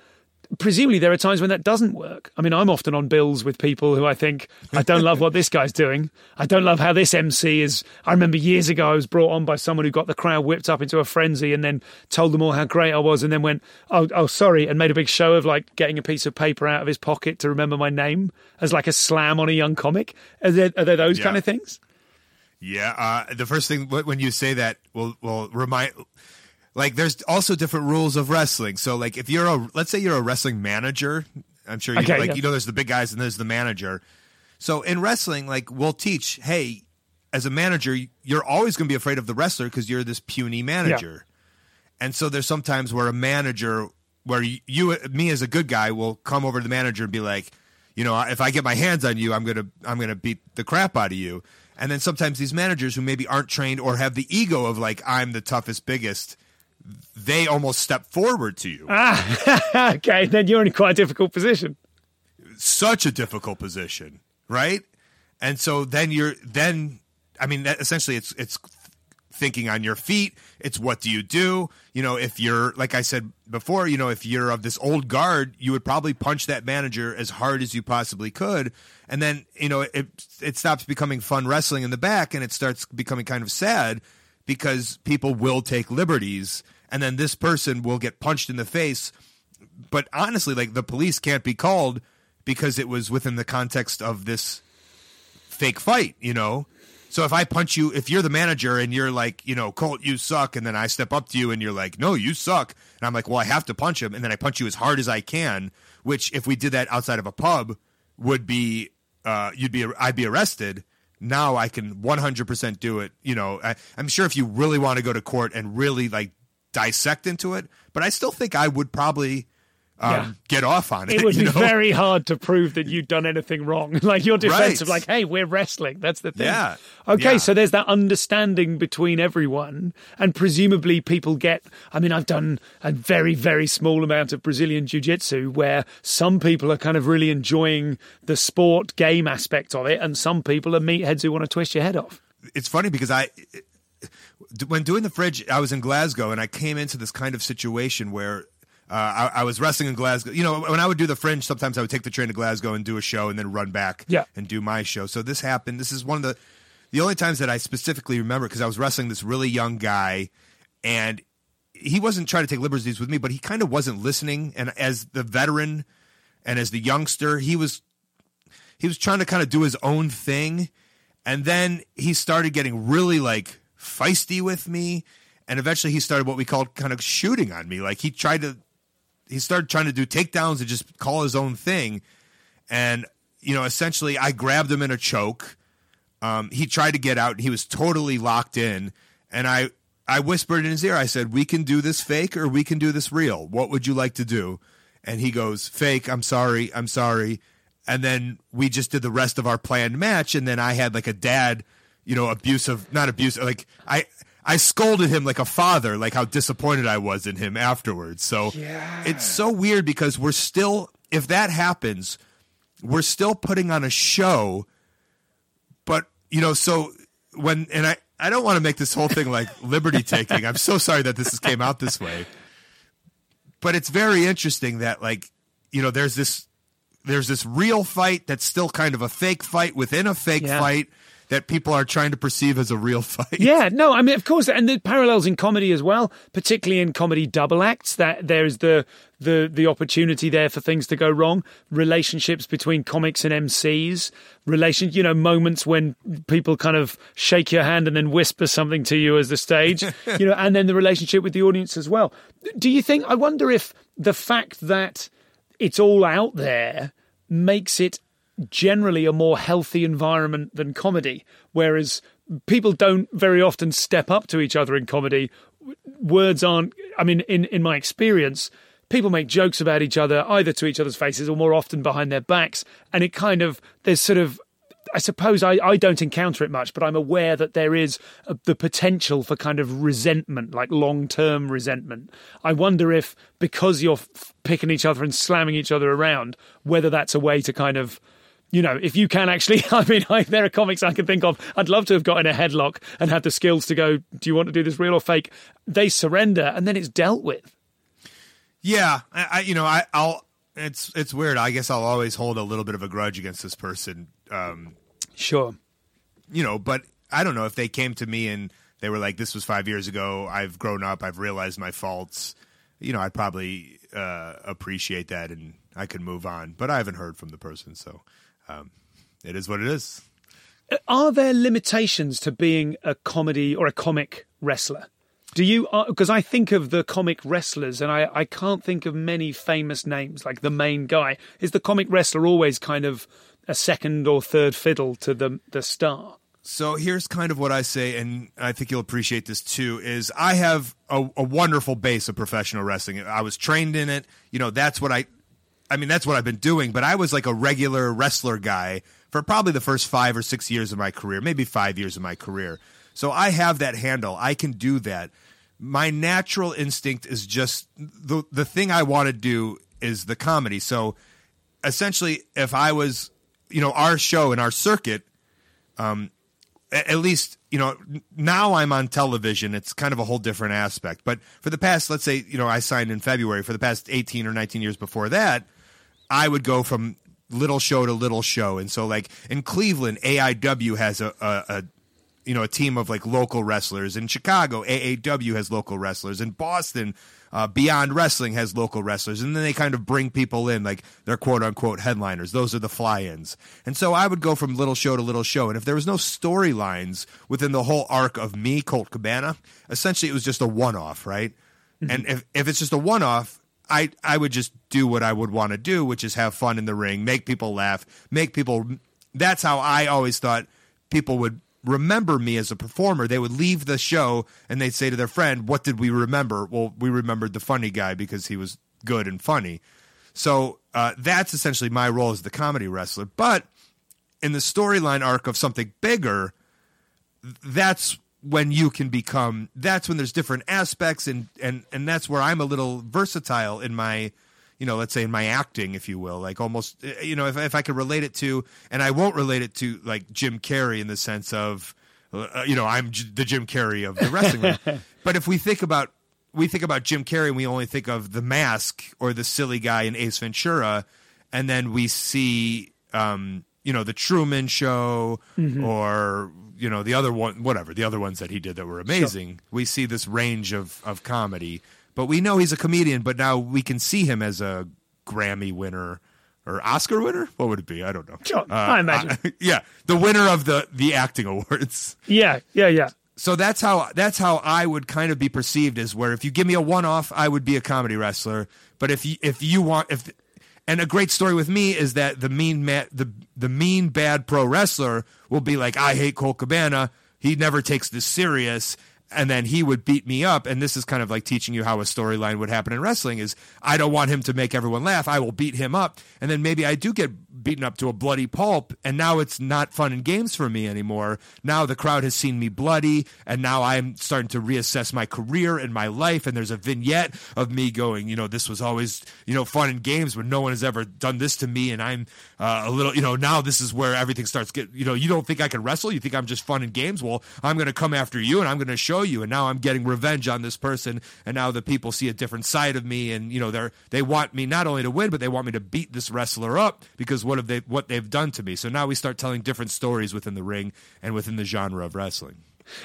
presumably there are times when that doesn't work. I mean, I'm often on bills with people who I think I don't love what this guy's doing. I don't love how this MC is. I remember years ago I was brought on by someone who got the crowd whipped up into a frenzy and then told them all how great I was and then went, "Oh, oh, sorry," and made a big show of like getting a piece of paper out of his pocket to remember my name as like a slam on a young comic. Are there, are there those Yeah. kind of things? Yeah, uh, the first thing when you say that will will remind like there's also different rules of wrestling. So like if you're a let's say you're a wrestling manager, I'm sure you Okay, like yeah. you know there's the big guys and there's the manager. So in wrestling, like we'll teach, hey, as a manager, you're always going to be afraid of the wrestler because you're this puny manager. And so there's sometimes where a manager, where you, you, me as a good guy, will come over to the manager and be like, you know, if I get my hands on you, I'm gonna, I'm gonna beat the crap out of you. And then sometimes these managers who maybe aren't trained or have the ego of like I'm the toughest, biggest, they almost step forward to you. Ah, *laughs* okay, then you're in quite a difficult position. such a difficult position, right? And so then you're then I mean that essentially it's it's thinking on your feet. It's what do you do? You know, if you're like I said before, you know, if you're of this old guard, you would probably punch that manager as hard as you possibly could. And then, you know, it it stops becoming fun wrestling in the back and it starts becoming kind of sad because people will take liberties and then this person will get punched in the face but honestly, like the police can't be called because it was within the context of this fake fight, you know? So if I punch you, if you're the manager and you're like, you know, Colt, you suck, and then I step up to you and you're like, no, you suck, and I'm like, well, I have to punch him, and then I punch you as hard as I can, which if we did that outside of a pub would be, uh, you'd be, I'd be arrested. Now I can 100% do it. You know, I, I'm sure if you really want to go to court and really like dissect into it, but I still think I would probably um, Yeah. get off on it. It would *laughs* be know? very hard to prove that you'd done anything wrong. *laughs* Like your defense Right. of like, hey, we're wrestling. That's the thing. Yeah. Okay, Yeah. so there's that understanding between everyone, and presumably people get. I mean, I've done a very, very small amount of Brazilian jiu jitsu where some people are kind of really enjoying the sport game aspect of it, and some people are meatheads who want to twist your head off. it's funny because I, when doing the fringe, I was in Glasgow and I came into this kind of situation where uh, I, I was wrestling in Glasgow. You know, when I would do the fringe, sometimes I would take the train to Glasgow and do a show and then run back Yeah. and do my show. So this happened. This is one of the the only times that I specifically remember because I was wrestling this really young guy and he wasn't trying to take liberties with me, but he kind of wasn't listening. And as the veteran and as the youngster, he was he was trying to kind of do his own thing and then he started getting really like feisty with me and eventually he started what we called kind of shooting on me. Like he tried to, he started trying to do takedowns and just call his own thing, and you know, essentially, I grabbed him in a choke. Um, he tried to get out, and he was totally locked in, and I. I whispered in his ear, I said, We can do this fake or we can do this real. What would you like to do? And he goes, Fake, I'm sorry, I'm sorry and then we just did the rest of our planned match and then i had like a dad you know abusive not abusive like i i scolded him like a father like how disappointed i was in him afterwards so Yeah. it's so weird because we're still if that happens we're still putting on a show but you know so when and i i don't want to make this whole thing like *laughs* liberty taking i'm so sorry that this has came out this way but it's very interesting that like you know there's this there's this real fight that's still kind of a fake fight within a fake Yeah. fight that people are trying to perceive as a real *laughs* fight. Yeah, no, I mean, of course, and the parallels in comedy as well, particularly in comedy double acts. That there's the the the opportunity there for things to go wrong. Relationships between comics and MCs, relation, you know, moments when people kind of shake your hand and then whisper something to you as the stage, *laughs* you know, and then the relationship with the audience as well. Do you think? I wonder if the fact that it's all out there makes it generally a more healthy environment than comedy. Whereas people don't very often step up to each other in comedy. Words aren't, I mean, in, in my experience, people make jokes about each other either to each other's faces or more often behind their backs. And it kind of, there's sort of, I suppose I, I don't encounter it much, but I'm aware that there is a, the potential for kind of resentment, like long term resentment. I wonder if because you're f- picking each other and slamming each other around, whether that's a way to kind of, you know, if you can actually, *laughs* I mean, I, there are comics I can think of. I'd love to have got in a headlock and had the skills to go, do you want to do this real or fake? They surrender and then it's dealt with. Yeah, I, I you know, I, I'll. It's it's weird. I guess I'll always hold a little bit of a grudge against this person. Um, Sure. you know, but I don't know if they came to me and they were like, "This was five years ago. I've grown up. I've realized my faults." You know, I'd probably uh, appreciate that and I could move on. But I haven't heard from the person, so um, it is what it is. Are there limitations to being a comedy or a comic wrestler? Do you? Because I think of the comic wrestlers, and I, I can't think of many famous names. Like the main guy is the comic wrestler always kind of a second or third fiddle to the the star. So here's kind of what I say, and I think you'll appreciate this too. Is I have a, a wonderful base of professional wrestling. I was trained in it. You know, that's what I. I mean, that's what I've been doing. But I was like a regular wrestler guy for probably the first five or six years of my career, maybe five years of my career. So I have that handle. I can do that. My natural instinct is just the the thing I want to do is the comedy. So essentially, if I was, you know, our show and our circuit um, a- at least you know now i'm on television it's kind of a whole different aspect but for the past let's say you know i signed in february for the past 18 or 19 years before that i would go from little show to little show. And so like in cleveland aiw has a, a, a you know a team of like local wrestlers. In chicago aaw has local wrestlers. In boston uh, beyond wrestling has local wrestlers. And then they kind of bring people in like they're quote unquote headliners. Those are the fly-ins. And so i would go from little show to little show. And if there was no storylines within the whole arc of me colt cabana essentially it was just a one-off right? And if, if it's just a one-off I, I would just do what I would want to do, which is have fun in the ring, make people laugh, make people. That's how I always thought people would remember me as a performer. They would leave the show and they'd say to their friend, What did we remember? Well, we remembered the funny guy because he was good and funny. So uh, that's essentially my role as the comedy wrestler. But in the storyline arc of something bigger, that's when you can become that's when there's different aspects and and and that's where I'm a little versatile in my you know let's say in my acting if you will like almost uh, you know if if I could relate it to and I won't relate it to like Jim Carrey in the sense of uh, you know I'm J- the Jim Carrey of the wrestling ring. *laughs* but if we think about we think about Jim Carrey and we only think of the mask or the silly guy in Ace Ventura and then we see um you know the Truman show or you know the other one whatever the other ones that he did that were amazing we see this range of of comedy but we know he's a comedian but now we can see him as a Grammy winner or Oscar winner what would it be I don't know Sure, uh, I imagine. *laughs* yeah the winner of the the acting awards Yeah, yeah, yeah. so that's how that's how I would kind of be perceived as where if you give me a one off, I would be a comedy wrestler. But if you if you want if and a great story with me is that the mean ma- the the mean bad pro wrestler will be like I hate Colt Cabana. He never takes this serious and then he would beat me up. And this is kind of like teaching you how a storyline would happen in wrestling is i don't want him to make everyone laugh. I will beat him up. And then maybe i do get beaten up to a bloody pulp and now it's not fun and games for me anymore. Now the crowd has seen me bloody and now i'm starting to reassess my career and my life. And there's a vignette of me going you know this was always you know fun and games when no one has ever done this to me. And i'm uh, a little you know now this is where everything starts get you know you don't think i can wrestle? You think i'm just fun and games? Well i'm going to come after you and i'm going to show you and now i'm getting revenge on this person and now the people see a different side of me and you know they're they want me not only to win but they want me to beat this wrestler up because what have they what they've done to me so now we start telling different stories within the ring and within the genre of wrestling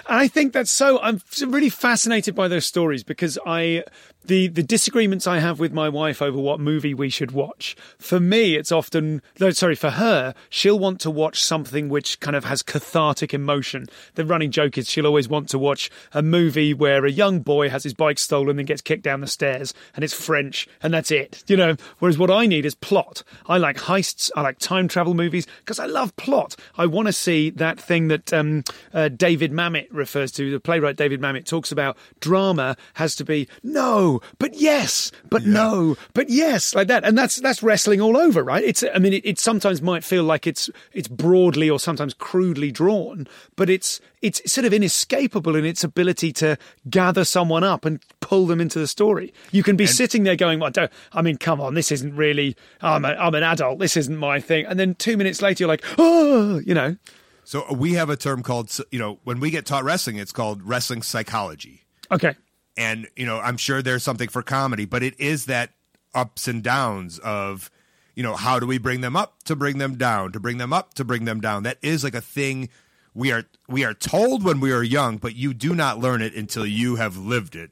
And I think that's so. I'm really fascinated by those stories because I, the the disagreements I have with my wife over what movie we should watch. For me, it's often no, sorry, for her, she'll want to watch something which kind of has cathartic emotion. The running joke is she'll always want to watch a movie where a young boy has his bike stolen and gets kicked down the stairs, and it's French, and that's it. You know. Whereas what I need is plot. I like heists. I like time travel movies because I love plot. I want to see that thing that um, uh, David Mamet refers to. The playwright David Mamet talks about drama has to be no, but yes, but no, but yes, like that, and that's that's wrestling all over, right? It's I mean, it, it sometimes might feel like it's it's broadly or sometimes crudely drawn, but it's it's sort of inescapable in its ability to gather someone up and pull them into the story. You can be sitting there going, well, don't, I mean, come on, this isn't really, I'm, a, I'm an adult, this isn't my thing. And then two minutes later, you're like, oh, you know, so we have a term called you know when we get taught wrestling it's called wrestling psychology okay. And you know i'm sure there's something for comedy but it is that ups and downs of you know how do we bring them up to bring them down to bring them up to bring them down? That is like a thing we are we are told when we are young but you do not learn it until you have lived it.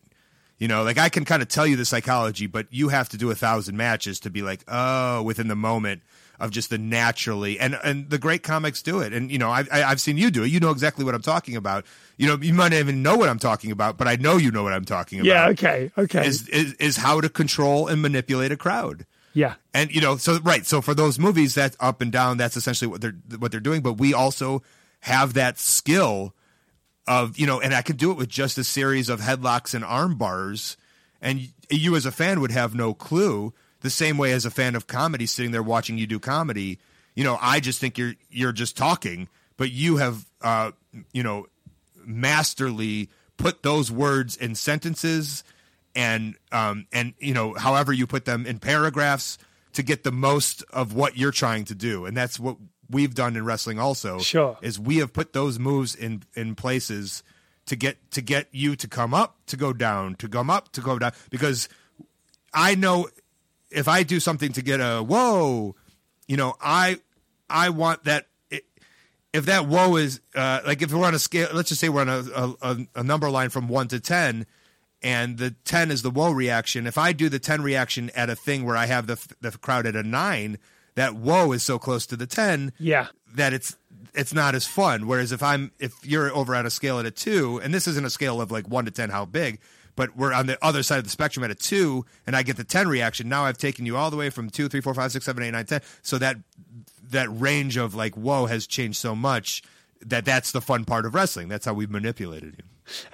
You know like i can kind of tell you the psychology but you have to do a thousand matches to be like oh within the moment of just the naturally and and the great comics do it. And you know I, I i've seen you do it. You know exactly what i'm talking about. You know you might not even know what i'm talking about but i know you know what i'm talking about. Yeah, okay, okay. is, is is how to control and manipulate a crowd. Yeah. and you know so right so for those movies that's up and down. That's essentially what they're what they're doing. But we also have that skill of you know and i could do it with just a series of headlocks and arm bars. And you as a fan would have no clue the same way as a fan of comedy sitting there watching you do comedy you know i just think you're you're just talking but you have uh you know masterly put those words in sentences and um and you know however you put them in paragraphs to get the most of what you're trying to do and that's what we've done in wrestling also Sure. is we have put those moves in in places to get to get you to come up to go down to come up to go down because i know if i do something to get a whoa you know i i want that if that whoa is uh, like if we're on a scale, let's just say we're on a, a, a number line from one to ten, and the ten is the whoa reaction. If I do the ten reaction at a thing where I have the the crowd at a nine, that whoa is so close to the ten, Yeah. that it's it's not as fun. Whereas if I'm if you're over at a scale at a two, and this isn't a scale of like one to ten, how big. But we're on the other side of the spectrum at a two, and I get the ten reaction. Now I've taken you all the way from two, three, four, five, six, seven, eight, nine, ten. So that that range of like whoa has changed so much that that's the fun part of wrestling. That's how we've manipulated you.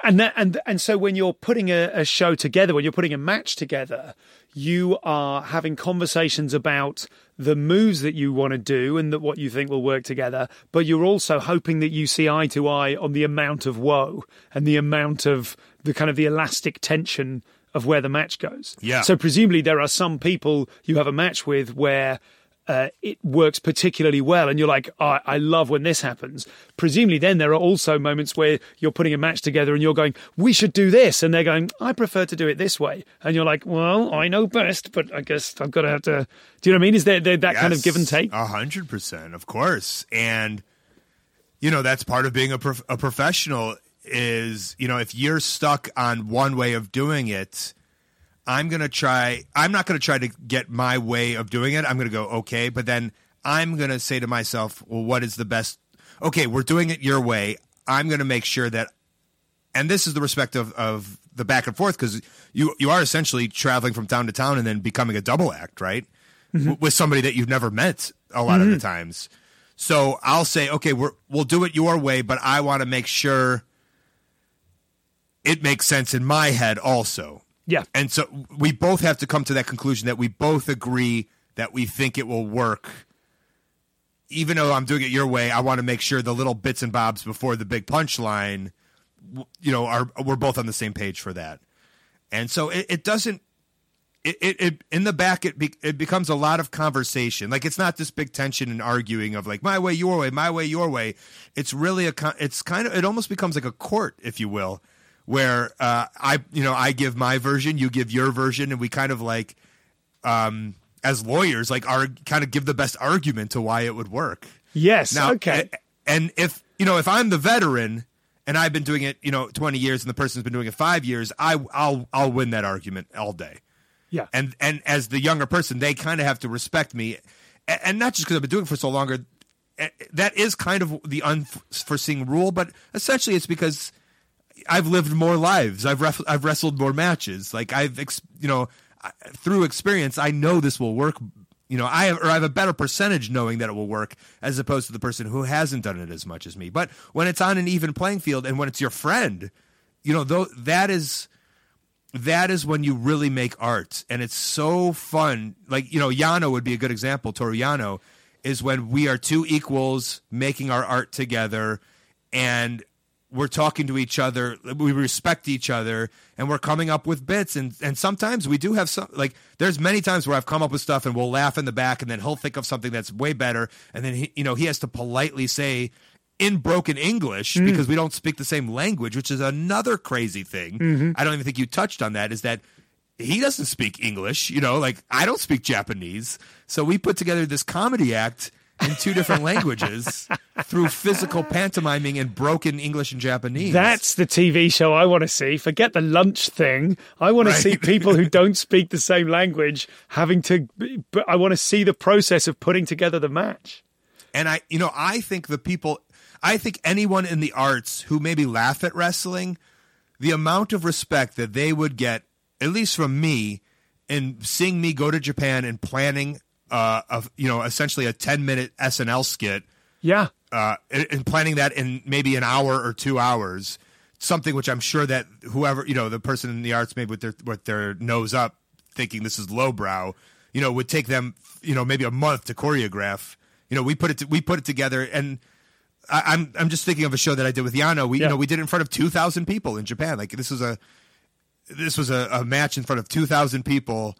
And that, and and so when you're putting a, a show together, when you're putting a match together, you are having conversations about the moves that you want to do and that what you think will work together. But you're also hoping that you see eye to eye on the amount of woe and the amount of the kind of the elastic tension of where the match goes. Yeah. So presumably there are some people you have a match with where uh, it works particularly well, and you're like, oh, I love when this happens. Presumably, then there are also moments where you're putting a match together and you're going, we should do this, and they're going, I prefer to do it this way, and you're like, well, I know best, but I guess I've got to have to. Do you know what I mean? Is there, there that kind of give and take? A hundred percent, of course. And you know that's part of being a prof- a professional. Is you know if you're stuck on one way of doing it, I'm gonna try. I'm not gonna try to get my way of doing it. I'm gonna go okay, but then I'm gonna say to myself, well, what is the best? Okay, we're doing it your way. I'm gonna make sure that and this is the respect of, of the back and forth because you you are essentially traveling from town to town and then becoming a double act, right? Mm-hmm. W- with somebody that you've never met a lot of the mm-hmm. times. So I'll say, okay, we're, we'll do it your way, but I want to make sure it makes sense in my head also. Yeah. And so we both have to come to that conclusion that we both agree that we think it will work. Even though I'm doing it your way, I want to make sure the little bits and bobs before the big punchline, you know, are we're both on the same page for that. And so it, it doesn't. It, it, it in the back it be, it becomes a lot of conversation. Like it's not this big tension and arguing of like my way, your way, my way, your way. It's really a. It's kind of. It almost becomes like a court, if you will, where uh, I you know I give my version, you give your version, and we kind of like um, as lawyers like are kind of give the best argument to why it would work. Yes. Now, okay. And if you know, if I'm the veteran and I've been doing it, you know, 20 years, and the person's been doing it five years, I, I'll I'll win that argument all day. yeah. And and as the younger person, they kind of have to respect me, and not just because I've been doing it for so longer. That is kind of the unforeseen rule, but essentially it's because I've lived more lives. I've ref- I've wrestled more matches. Like I've ex- you know through experience, I know this will work. You know, I have, or I have a better percentage knowing that it will work as opposed to the person who hasn't done it as much as me. But when it's on an even playing field and when it's your friend, you know, though that is that is when you really make art and it's so fun like you know yano would be a good example toru yano is when we are two equals making our art together and we're talking to each other we respect each other and we're coming up with bits and and sometimes we do have some like there's many times where I've come up with stuff and we'll laugh in the back and then he'll think of something that's way better and then he you know he has to politely say in broken English mm-hmm. because we don't speak the same language, which is another crazy thing. Mm-hmm. I don't even think you touched on that. Is that he doesn't speak English? You know, like I don't speak Japanese, so we put together this comedy act in two different languages through physical pantomiming in broken English and Japanese. That's the TV show I want to see. Forget the lunch thing. I want to see people who don't speak the same language having to. But I want to see the process of putting together the match. And I, you know, I think the people, I think anyone in the arts who maybe laugh at wrestling, the amount of respect that they would get, at least from me, in seeing me go to Japan and planning, uh, of you know, essentially a ten minute SNL skit, Yeah. uh, and and planning that in maybe an hour or two hours, something which I'm sure that whoever you know, the person in the arts maybe with their with their nose up, thinking this is lowbrow, you know, would take them you know maybe a month to choreograph. You know, we put it to, we put it together, and I, I'm I'm just thinking of a show that I did with Yano. We Yeah. you know we did it in front of two thousand people in Japan. Like this was a this was a, a match in front of two thousand people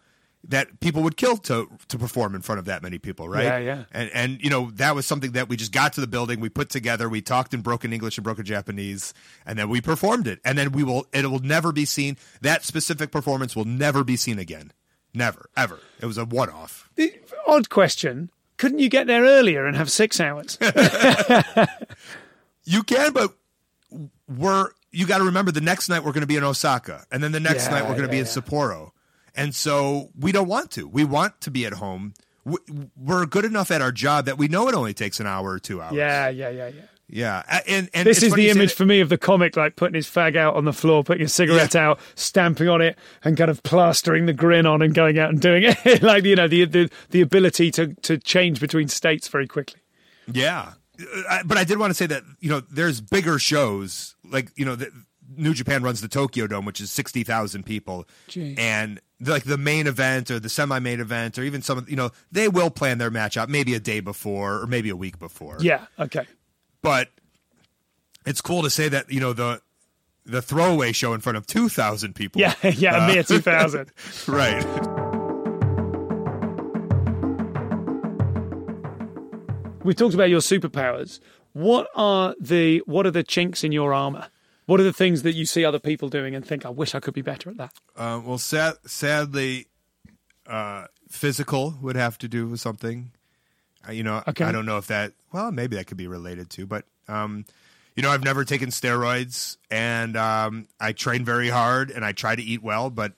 that people would kill to to perform in front of that many people, right? Yeah, yeah. And and you know that was something that we just got to the building, we put together, we talked in broken English and broken Japanese, and then we performed it. And then we will it will never be seen. That specific performance will never be seen again. Never, ever. It was a one off. The- Odd question. Couldn't you get there earlier and have six hours? *laughs* *laughs* You can, but we're you got to remember the next night we're going to be in Osaka, and then the next Yeah, night we're going to be in yeah. Sapporo, and so we don't want to. We want to be at home. We- We're good enough at our job that we know it only takes an hour or two hours. yeah, yeah, yeah, yeah. yeah. And and This is the image that- for me of the comic, like putting his fag out on the floor, putting his cigarette Yeah. out, stamping on it, and kind of plastering the grin on and going out and doing it. *laughs* like you know, the the the ability to to change between states very quickly. Yeah, Uh, I- but I did want to say that you know there's bigger shows like you know the, New Japan runs the Tokyo Dome, which is sixty thousand people, Gee. and like the main event or the semi-main event or even some of you know they will plan their match out maybe a day before or maybe a week before. Yeah. Okay. but it's cool to say that you know the the throwaway show in front of two thousand people. Yeah. *laughs* Yeah. Uh, a *laughs* mere two thousand. right. we talked about your superpowers. What are the what are the chinks in your armor? What are the things that you see other people doing and think, I wish I could be better at that? Uh, well, sad, sadly, uh, physical would have to do with something. Uh, you know, Okay. I don't know if that. Well, maybe that could be related to, but um, you know, I've never taken steroids, and um, I train very hard, and I try to eat well, but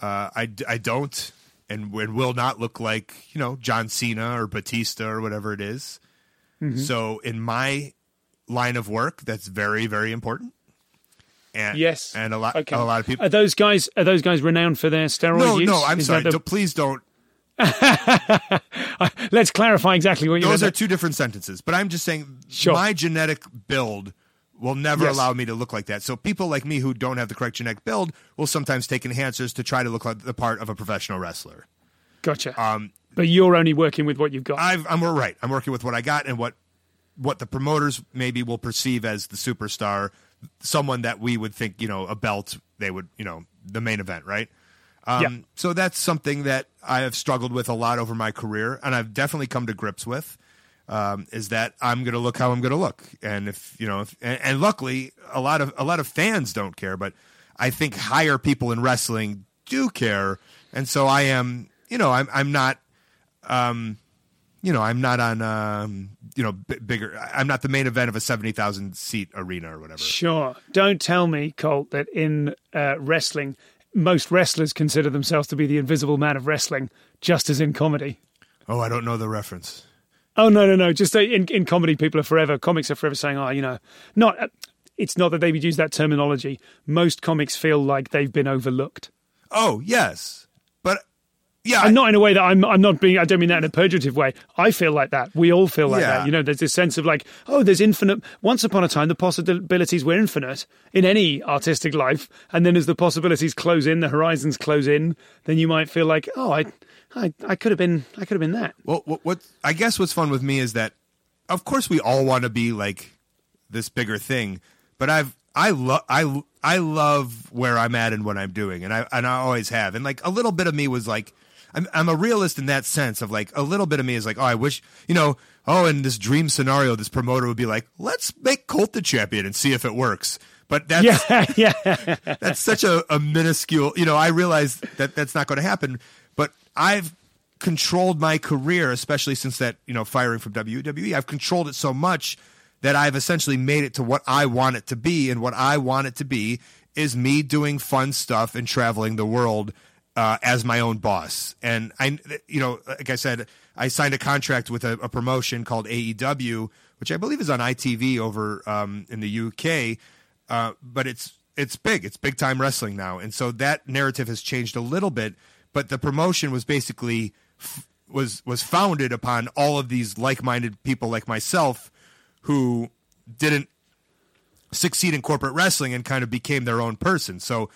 uh, I I don't, and, and will not look like you know John Cena or Batista or whatever it is. So in my line of work, that's very very important and Yes. and a lot Okay. a lot of people. Are those guys? Are those guys renowned for their steroid no, use? no, I'm Is sorry. the- please don't. *laughs* Let's clarify exactly what you. Those are two different sentences. But I'm just saying, Sure. my genetic build will never Yes. allow me to look like that. So people like me who don't have the correct genetic build will sometimes take enhancers to try to look like the part of a professional wrestler. Gotcha. Um, but you're only working with what you've got. I've, I'm right. I'm working with what I got and what what the promoters maybe will perceive as the superstar, someone that we would think you know a belt they would you know the main event, right? Um, Yeah. So that's something that I have struggled with a lot over my career, and I've definitely come to grips with. Um, is that I'm going to look how I'm going to look, and if you know, if, and, and luckily a lot of a lot of fans don't care, but I think higher people in wrestling do care, and so I am. You know, I'm I'm not um, you know, I'm not on, um, you know, b- bigger. I'm not the main event of a seventy thousand seat arena or whatever. Sure. Don't tell me, Colt, that in uh, wrestling, most wrestlers consider themselves to be the invisible man of wrestling, just as in comedy. Oh, I don't know the reference. Oh no, no, no! Just in in comedy, people are forever comics are forever saying, "Oh, you know, not." Uh, it's not that they would use that terminology. Most comics feel like they've been overlooked, Oh, yes, yeah, and not in a way that I'm. I'm not being. I don't mean that in a pejorative way. I feel like that. We all feel like Yeah. that. You know, there's this sense of like, oh, there's infinite. Once upon a time, the possibilities were infinite in any artistic life, and then as the possibilities close in, the horizons close in, then you might feel like, oh, I, I, I could have been. I could have been that. Well, what, what I guess what's fun with me is that, of course, we all want to be like this bigger thing, but I've I love I I love where I'm at and what I'm doing, and I and I always have, and like a little bit of me was like. I'm, I'm a realist in that sense of like a little bit of me is like, oh, I wish, you know, oh, in this dream scenario, this promoter would be like, let's make Colt the champion and see if it works. But that's Yeah, *laughs* yeah. *laughs* that's such a, a minuscule you know i realize that that's not going to happen but i've controlled my career especially since that you know firing from wwe i've controlled it so much that i've essentially made it to what i want it to be and what i want it to be is me doing fun stuff and traveling the world uh, as my own boss and i you know like i said i signed a contract with a, a promotion called aew which i believe is on itv over um, in the uk uh, but it's it's big. It's big time wrestling now, and so that narrative has changed a little bit. But the promotion was basically f- was was founded upon all of these like minded people like myself who didn't succeed in corporate wrestling and kind of became their own person. So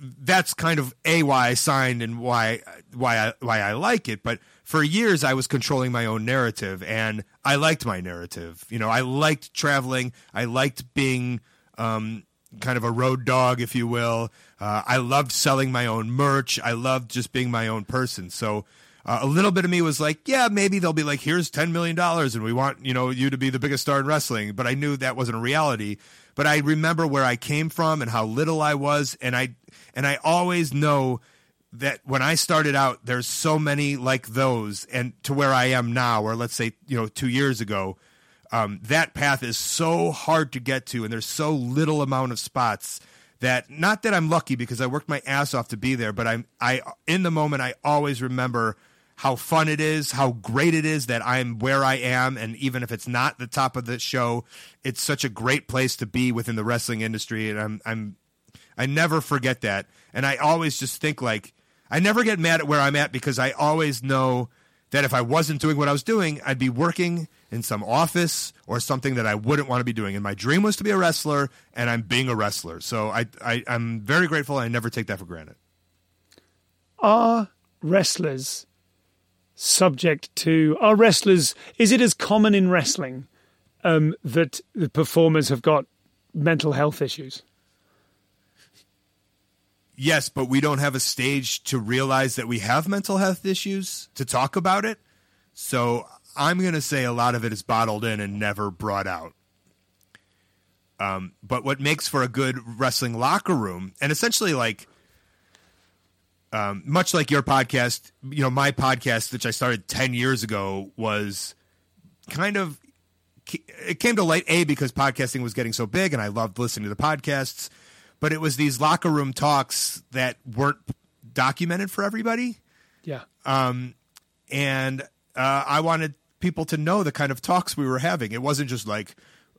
that's kind of a why I signed and why why I why I like it. But for years I was controlling my own narrative, and I liked my narrative. You know, I liked traveling. I liked being um, kind of a road dog, if you will. Uh, I loved selling my own merch. I loved just being my own person. So. Uh, a little bit of me was like, yeah, maybe they'll be like, here's ten million dollars, and we want you know you to be the biggest star in wrestling. But I knew that wasn't a reality. But I remember where I came from and how little I was, and I and I always know that when I started out, there's so many like those, and to where I am now, or let's say you know two years ago, um, that path is so hard to get to, and there's so little amount of spots that not that I'm lucky because I worked my ass off to be there, but I'm I in the moment I always remember how fun it is, how great it is that I'm where I am, and even if it's not the top of the show, it's such a great place to be within the wrestling industry, and I'm I'm I never forget that, and I always just think like I never get mad at where I'm at because I always know that if I wasn't doing what I was doing, I'd be working in some office or something that I wouldn't want to be doing. And my dream was to be a wrestler, and I'm being a wrestler. So I, I I'm very grateful. And I never take that for granted. are wrestlers subject to are wrestlers is it as common in wrestling um, that the performers have got mental health issues Yes, but we don't have a stage to realize that we have mental health issues to talk about it. So I'm going to say a lot of it is bottled in and never brought out. Um, but what makes for a good wrestling locker room, and essentially like, um, much like your podcast, you know, my podcast, which I started 10 years ago, was kind of, it came to light, A, because podcasting was getting so big and I loved listening to the podcasts but it was these locker room talks that weren't documented for everybody. yeah Um, and uh, I wanted people to know the kind of talks we were having. It wasn't just like,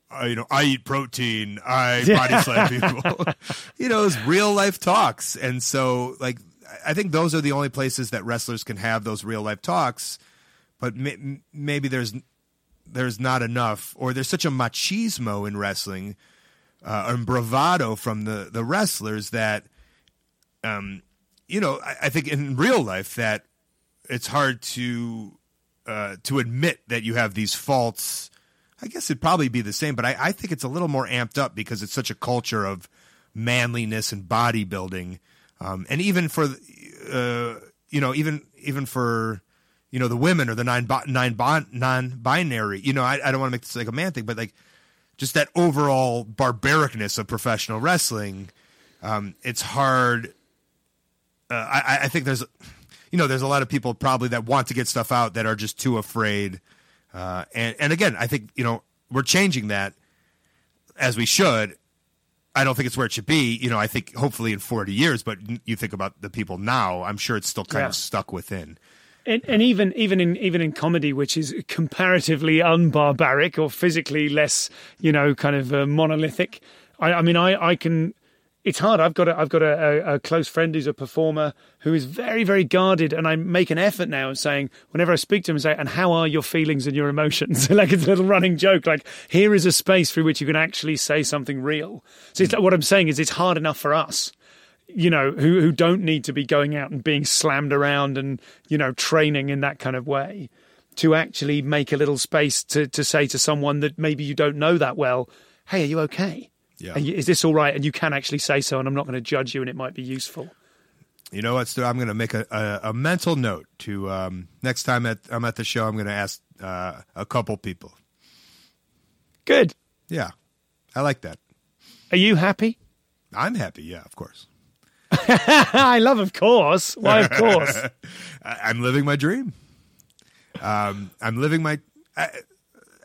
I, you know, I eat protein. I body slam *laughs* people. *laughs* you know, it was real life talks, and so like I think those are the only places that wrestlers can have those real life talks. But may, maybe there's there's not enough, or there's such a machismo in wrestling uh, and bravado from the the wrestlers that, um, you know, I, I think in real life that it's hard to uh, to admit that you have these faults. I guess it'd probably be the same, but I, I think it's a little more amped up because it's such a culture of manliness and bodybuilding, um, and even for uh, you know even even for you know the women or the nine nine non binary. You know, I, I don't want to make this like a man thing, but like just that overall barbaricness of professional wrestling. Um, it's hard. Uh, I, I think there's you know, there's a lot of people probably that want to get stuff out that are just too afraid. Uh, and and again, I think you know we're changing that as we should. I don't think it's where it should be. You know, I think hopefully in 40 years, but you think about the people now, I'm sure it's still kind yeah. of stuck within. And, and, even even in even in comedy, which is comparatively unbarbaric or physically less, you know, kind of uh, monolithic. I, I mean, I, I can it's hard. I've got a, I've got a, a, close friend who's a performer who is very very guarded, and I make an effort now of saying whenever I speak to him, I say, "And how are your feelings and your emotions?" *laughs* like it's a little running joke. Like here is a space through which you can actually say something real. So hmm. like, what I'm saying is, it's hard enough for us you know, who who don't need to be going out and being slammed around and you know training in that kind of way, to actually make a little space to to say to someone that maybe you don't know that well, "Hey, are you okay?" Yeah. You, is this all right? And you can actually say so, and I'm not going to judge you, and it might be useful. You know what? I'm going to make a, a, a, mental note to um, next time at, I'm at the show. I'm going to ask uh, a couple people. Good. Yeah, I like that. Are you happy? I'm happy. Yeah, of course. *laughs* I love, of course. Why, of course? *laughs* I'm living my dream. Um, I'm living my. I,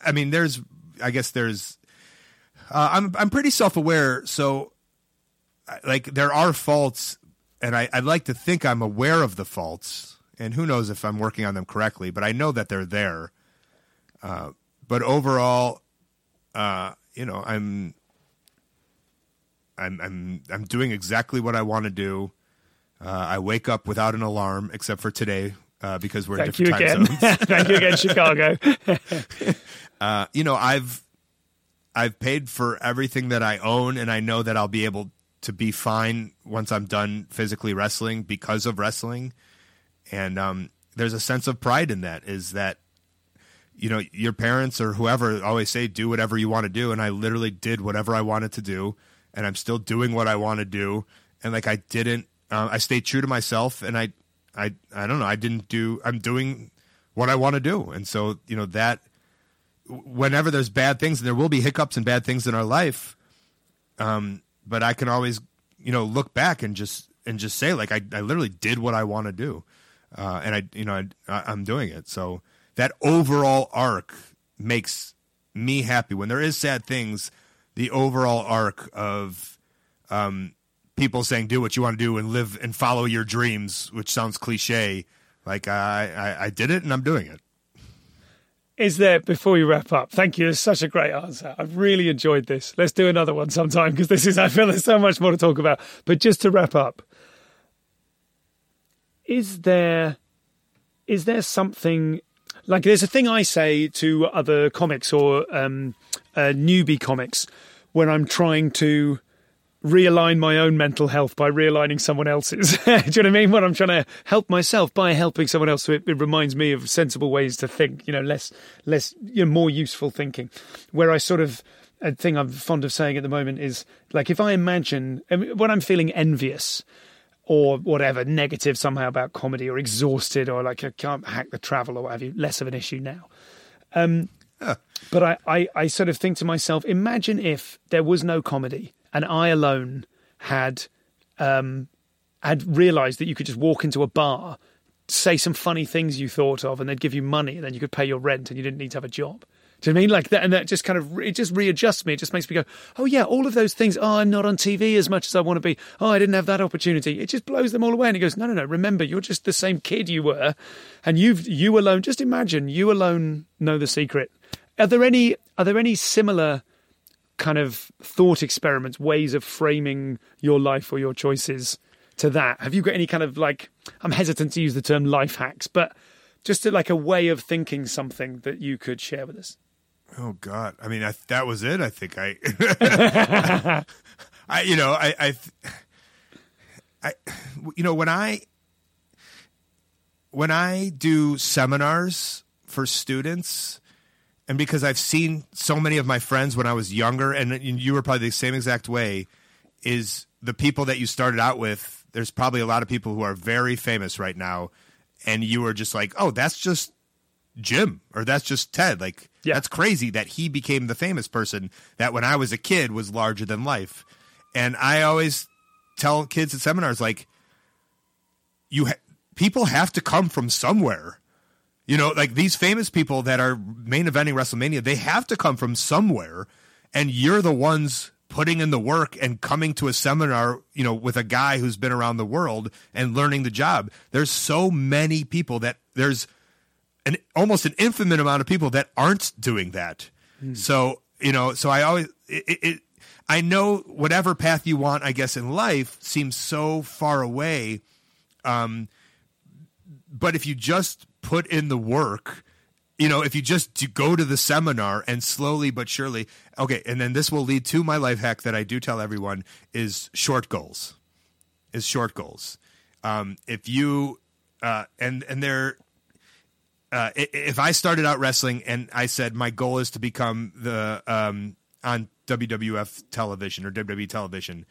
I mean, there's. I guess there's uh, I'm I'm pretty self aware, so like there are faults, and I, I'd like to think I'm aware of the faults, and who knows if I'm working on them correctly, but I know that they're there. Uh, but overall, uh, you know, I'm I'm I'm I'm doing exactly what I want to do. Uh, I wake up without an alarm, except for today uh, because we're Thank in different you time again. *laughs* Thank you again, Chicago. *laughs* uh, you know, I've I've paid for everything that I own, and I know that I'll be able to be fine once I'm done physically wrestling because of wrestling. And um, there's a sense of pride in that. Is that you know your parents or whoever always say do whatever you want to do, and I literally did whatever I wanted to do, and I'm still doing what I want to do, and like I didn't. Uh, I stayed true to myself, and I, I, I don't know. I didn't do. I'm doing what I want to do, and so you know that whenever there's bad things, and there will be hiccups and bad things in our life, um, but I can always, you know, look back and just and just say like I, I literally did what I want to do, uh, and I, you know, I, I'm doing it. So that overall arc makes me happy. When there is sad things, the overall arc of um, people saying do what you want to do and live and follow your dreams, which sounds cliche. Like I, I, I did it and I'm doing it is there before we wrap up? Thank you. It's such a great answer. I've really enjoyed this. Let's do another one sometime because this is, I feel there's so much more to talk about. But just to wrap up, is there, is there something like there's a thing I say to other comics or um, uh, newbie comics when I'm trying to realign my own mental health by realigning someone else's. *laughs* Do you know what I mean? When I'm trying to help myself by helping someone else, so it, it, reminds me of sensible ways to think. You know, less, less, you know, more useful thinking. Where I sort of a thing I'm fond of saying at the moment is like if I imagine when I'm feeling envious or whatever negative somehow about comedy or exhausted or like I can't hack the travel or what have you, less of an issue now. Um, But I, I, I sort of think to myself, imagine if there was no comedy and I alone had um, had realised that you could just walk into a bar, say some funny things you thought of, and they'd give you money, and then you could pay your rent, and you didn't need to have a job. Do you mean like that? And that just kind of it just readjusts me. It just makes me go, oh yeah, all of those things. Oh, I'm not on TV as much as I want to be. Oh, I didn't have that opportunity. It just blows them all away. And he goes, no, no, no. Remember, you're just the same kid you were, and you've you alone. Just imagine you alone know the secret. Are there any are there any similar kind of thought experiments, ways of framing your life or your choices to that? Have you got any kind of like, I'm hesitant to use the term life hacks, but just like a way of thinking something that you could share with us? Oh God! I mean, I, that was it. I think I, *laughs* I, you know, I, I, I, you know, when I, when I do seminars for students, and because I've seen so many of my friends when I was younger, and you were probably the same exact way, is the people that you started out with. There's probably a lot of people who are very famous right now, and you were just like, oh, that's just Jim or that's just Ted. Like Yeah. that's crazy that he became the famous person that when I was a kid was larger than life. And I always tell kids at seminars like you ha- people have to come from somewhere. You know, like these famous people that are main eventing WrestleMania, they have to come from somewhere and you're the ones putting in the work and coming to a seminar, you know, with a guy who's been around the world and learning the job. There's so many people that there's an almost an infinite amount of people that aren't doing that. So you know, so I always it, it I know whatever path you want, I guess in life seems so far away. Um, but if you just put in the work, you know, if you just to go to the seminar and slowly but surely, okay, and then this will lead to my life hack that I do tell everyone is short goals. Is short goals. Um, if you uh, and and they're uh, if I started out wrestling and I said my goal is to become the um, on WWF television or WWE television,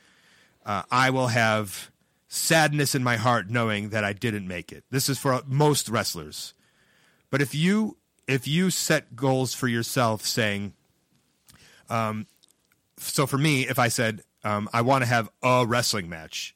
uh, I will have sadness in my heart knowing that I didn't make it. This is for most wrestlers. But if you if you set goals for yourself, saying, um, so for me, if I said um, I want to have a wrestling match,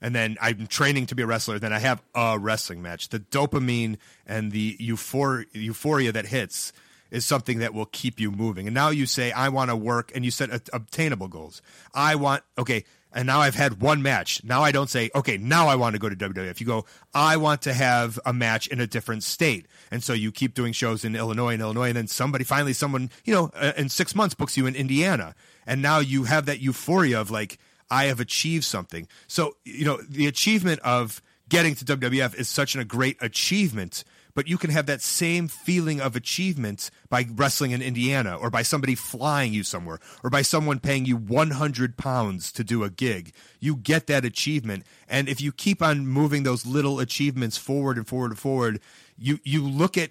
and then I'm training to be a wrestler, then I have a wrestling match. The dopamine and the euphor- euphoria that hits is something that will keep you moving. And now you say, I want to work, and you set a- obtainable goals. I want, okay, and now I've had one match. Now I don't say, okay, now I want to go to WWF. You go, I want to have a match in a different state. And so you keep doing shows in Illinois and Illinois, and then somebody, finally, someone, you know, uh, in six months books you in Indiana. And now you have that euphoria of like, I have achieved something. So, you know, the achievement of getting to WWF is such a great achievement, but you can have that same feeling of achievement by wrestling in Indiana or by somebody flying you somewhere or by someone paying you 100 pounds to do a gig. You get that achievement. And if you keep on moving those little achievements forward and forward and forward, you, you look at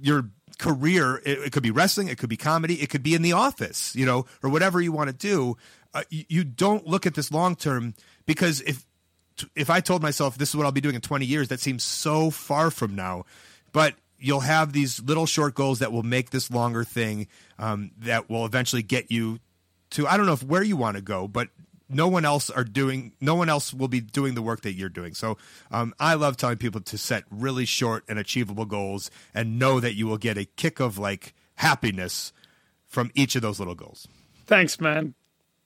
your career it, it could be wrestling it could be comedy it could be in the office you know or whatever you want to do uh, you, you don't look at this long term because if if i told myself this is what i'll be doing in 20 years that seems so far from now but you'll have these little short goals that will make this longer thing um, that will eventually get you to i don't know if where you want to go but no one else are doing no one else will be doing the work that you're doing. So um, i love telling people to set really short and achievable goals and know that you will get a kick of like happiness from each of those little goals. Thanks, man.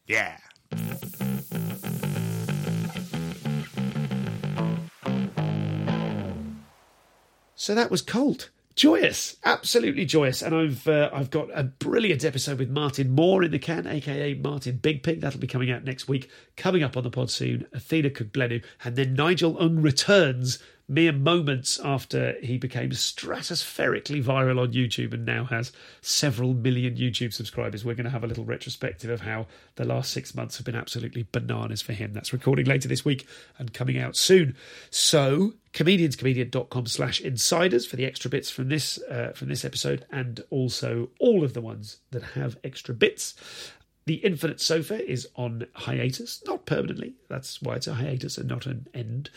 yeah So that was Colt. Joyous, absolutely joyous, and I've uh, I've got a brilliant episode with Martin Mor in the can, aka Martin Big Pig. That'll be coming out next week. Coming up on the pod soon, Athena Kugblenu, and then Nigel Ng returns mere moments after he became stratospherically viral on YouTube and now has several million YouTube subscribers. We're going to have a little retrospective of how the last six months have been absolutely bananas for him. That's recording later this week and coming out soon. So comedianscomedian.com slash insiders for the extra bits from this uh, from this episode and also all of the ones that have extra bits the infinite sofa is on hiatus not permanently. That's why it's a hiatus and not an end.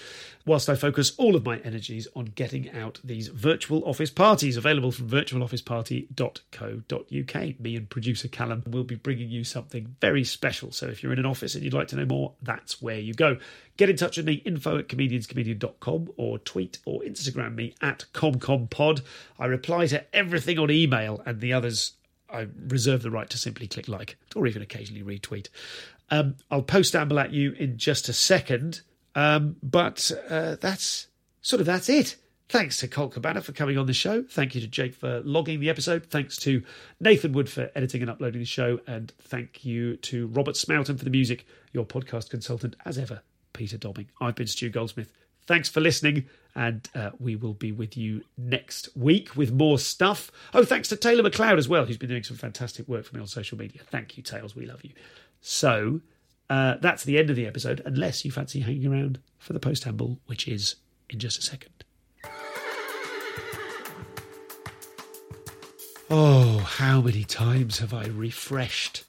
Whilst i focus all of my energies on getting out these virtual office parties available from virtualofficeparty.co.uk me and producer callum will be bringing you something very special. So if you're in an office and you'd like to know more that's where you go. Get in touch with me, info at comedianscomedian.com or tweet or Instagram me at comcompod. I reply to everything on email and the others I reserve the right to simply click like or even occasionally retweet. Um, I'll post amble at you in just a second, um, but uh, that's sort of that's it. Thanks to Colt Cabana for coming on the show. Thank you to Jake for logging the episode. Thanks to Nathan Wood for editing and uploading the show. And thank you to Robert Smoughton for the music, your podcast consultant, as ever, Peter Dobbing. I've been Stu Goldsmith. Thanks for listening, and uh, we will be with you next week with more stuff. Oh, thanks to Taylor McLeod as well, who's been doing some fantastic work for me on social media. Thank you, Tails. We love you. So uh, that's the end of the episode, unless you fancy hanging around for the postamble, which is in just a second. Oh, how many times have I refreshed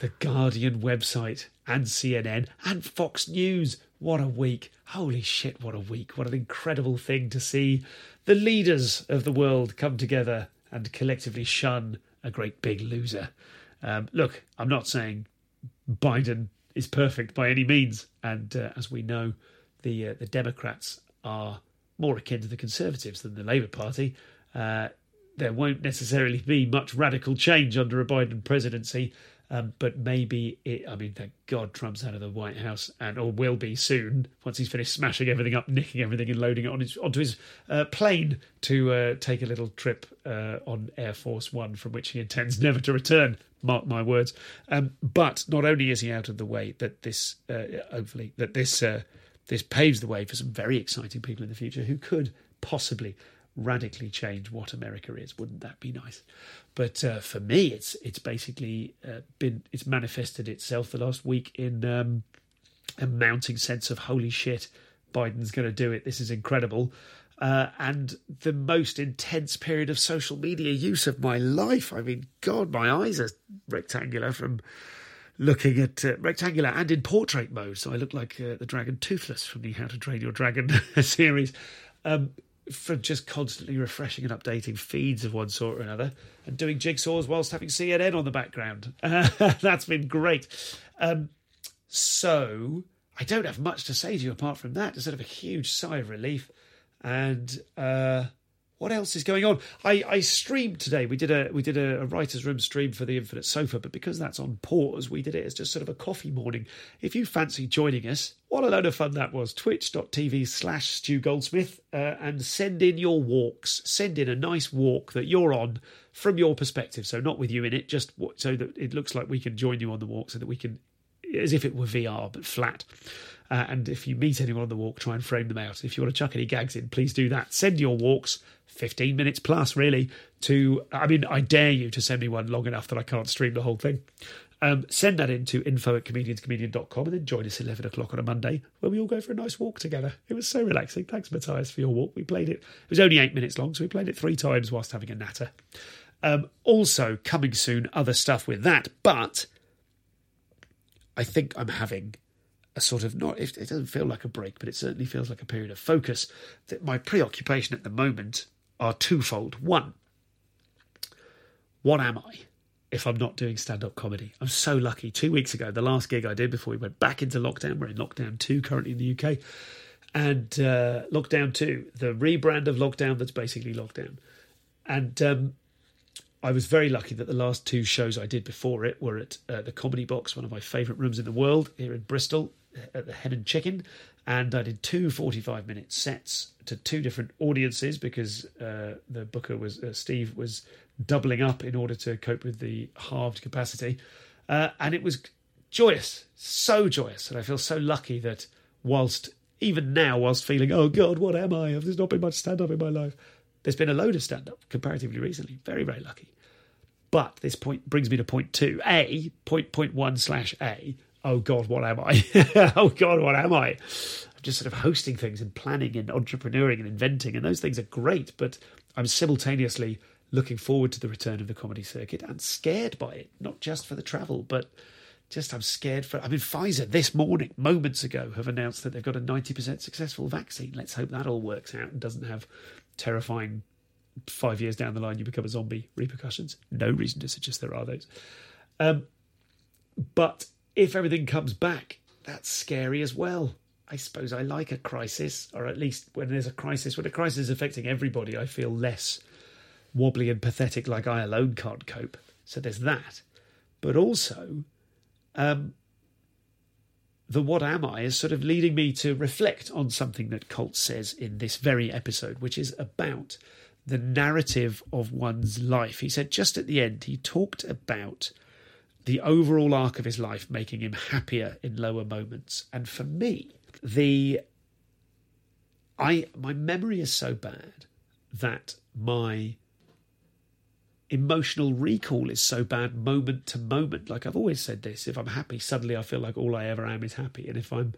the Guardian website and CNN and Fox News? What a week. Holy shit, what a week. What an incredible thing to see the leaders of the world come together and collectively shun a great big loser. Um, look, I'm not saying Biden is perfect by any means, and uh, as we know, the uh, the Democrats are more akin to the Conservatives than the Labour Party. Uh, there won't necessarily be much radical change under a Biden presidency, um, but maybe it. I mean, thank God Trump's out of the White House, and or will be soon once he's finished smashing everything up, nicking everything, and loading it on his onto his uh, plane to uh, take a little trip uh, on Air Force One, from which he intends *laughs* never to return. Mark my words. Um, but not only is he out of the way, that this uh, hopefully that this uh, this paves the way for some very exciting people in the future who could possibly radically change what America is. Wouldn't that be nice? But uh, for me, it's it's basically uh, been it's manifested itself the last week in um, a mounting sense of holy shit, Biden's going to do it. This is incredible. Uh, and the most intense period of social media use of my life. I mean, God, my eyes are rectangular from looking at uh, rectangular and in portrait mode. So I look like uh, the dragon Toothless from the How to Train Your Dragon *laughs* series. Um, from just constantly refreshing and updating feeds of one sort or another and doing jigsaws whilst having CNN on the background. Uh, *laughs* that's been great. Um, so I don't have much to say to you apart from that. instead of a huge sigh of relief. And uh, what else is going on? I, I streamed today. We did a we did a, a, writers' room stream for the Infinite Sofa, but because that's on pause, we did it as just sort of a coffee morning. If you fancy joining us, what a load of fun that was! Twitch.tv slash Stu Goldsmith, uh, and send in your walks. Send in a nice walk that you're on from your perspective. So not with you in it, just so that it looks like we can join you on the walk, so that we can, as if it were VR but flat. Uh, and if you meet anyone on the walk, try and frame them out. If you want to chuck any gags in, please do that. Send your walks 15 minutes plus, really, to, I mean, I dare you to send me one long enough that I can't stream the whole thing. Um, send that in to info at comedianscomedian.com and then join us 11 o'clock on a Monday where we all go for a nice walk together. It was so relaxing. Thanks, Matthias, for your walk. We played it. It was only eight minutes long, so we played it three times whilst having a natter. Um, also, coming soon, other stuff with that, but I think I'm having a sort of not it, doesn't feel like a break but it certainly feels like a period of focus that my preoccupation at the moment are twofold. One, what am I if I'm not doing stand up comedy? I'm so lucky. Two weeks ago, the last gig I did before we went back into lockdown, we're in lockdown two currently in the UK, and uh, lockdown two, the rebrand of lockdown that's basically lockdown. And um, I was very lucky that the last two shows I did before it were at uh, the Comedy Box, one of my favourite rooms in the world here in Bristol, At the hen and Chicken, and I did two 45 minute sets to two different audiences because uh, the booker was uh, Steve was doubling up in order to cope with the halved capacity, uh, and it was joyous, so joyous, and I feel so lucky that whilst even now, whilst feeling oh god, what am I? There's not been much stand up in my life. There's been a load of stand up comparatively recently. Very very lucky. But this point brings me to point two. A point point one slash A oh God, what am I? *laughs* oh God, what am I? I'm just sort of hosting things and planning and entrepreneuring and inventing, and those things are great, but I'm simultaneously looking forward to the return of the comedy circuit and scared by it, not just for the travel, but just I'm scared for. I mean, Pfizer this morning, moments ago, have announced that they've got a 90% successful vaccine. Let's hope that all works out and doesn't have terrifying five years down the line you become a zombie repercussions. No reason to suggest there are those. Um, but if everything comes back, that's scary as well. I suppose I like a crisis, or at least when there's a crisis, when a crisis is affecting everybody, I feel less wobbly and pathetic like I alone can't cope. So there's that. But also, um, the what am I is sort of leading me to reflect on something that Colt says in this very episode, which is about the narrative of one's life. He said just at the end, he talked about the overall arc of his life making him happier in lower moments. And for me, the I my memory is so bad that my emotional recall is so bad moment to moment. Like I've always said this, if I'm happy, suddenly I feel like all I ever am is happy. And if I'm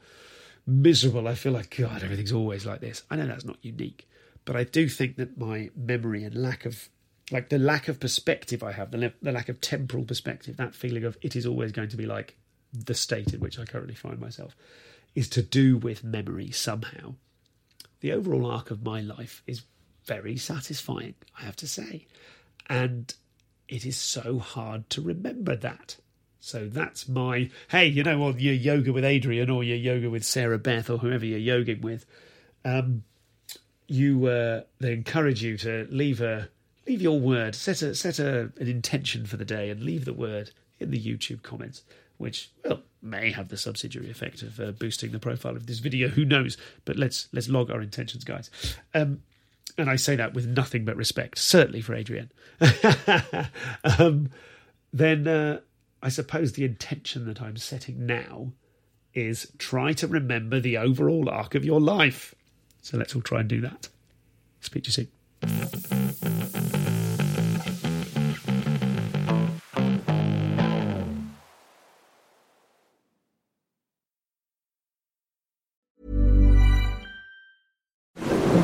miserable, I feel like God, everything's always like this. I know that's not unique, but I do think that my memory and lack of like the lack of perspective I have, the, the lack of temporal perspective, that feeling of it is always going to be like the state in which I currently find myself, is to do with memory somehow. The overall arc of my life is very satisfying, I have to say. And it is so hard to remember that. So that's my hey, you know, on your yoga with Adriene or your yoga with Sarah Beth or whoever you're yoging with, um, you uh, they encourage you to leave a leave your word, set a set a, an intention for the day, and leave the word in the YouTube comments, which well may have the subsidiary effect of uh, boosting the profile of this video. Who knows? But let's let's log our intentions, guys. Um, and I say that with nothing but respect, certainly for Adriene. *laughs* um, then uh, I suppose the intention that I'm setting now is try to remember the overall arc of your life. So let's all try and do that. Speak to you soon.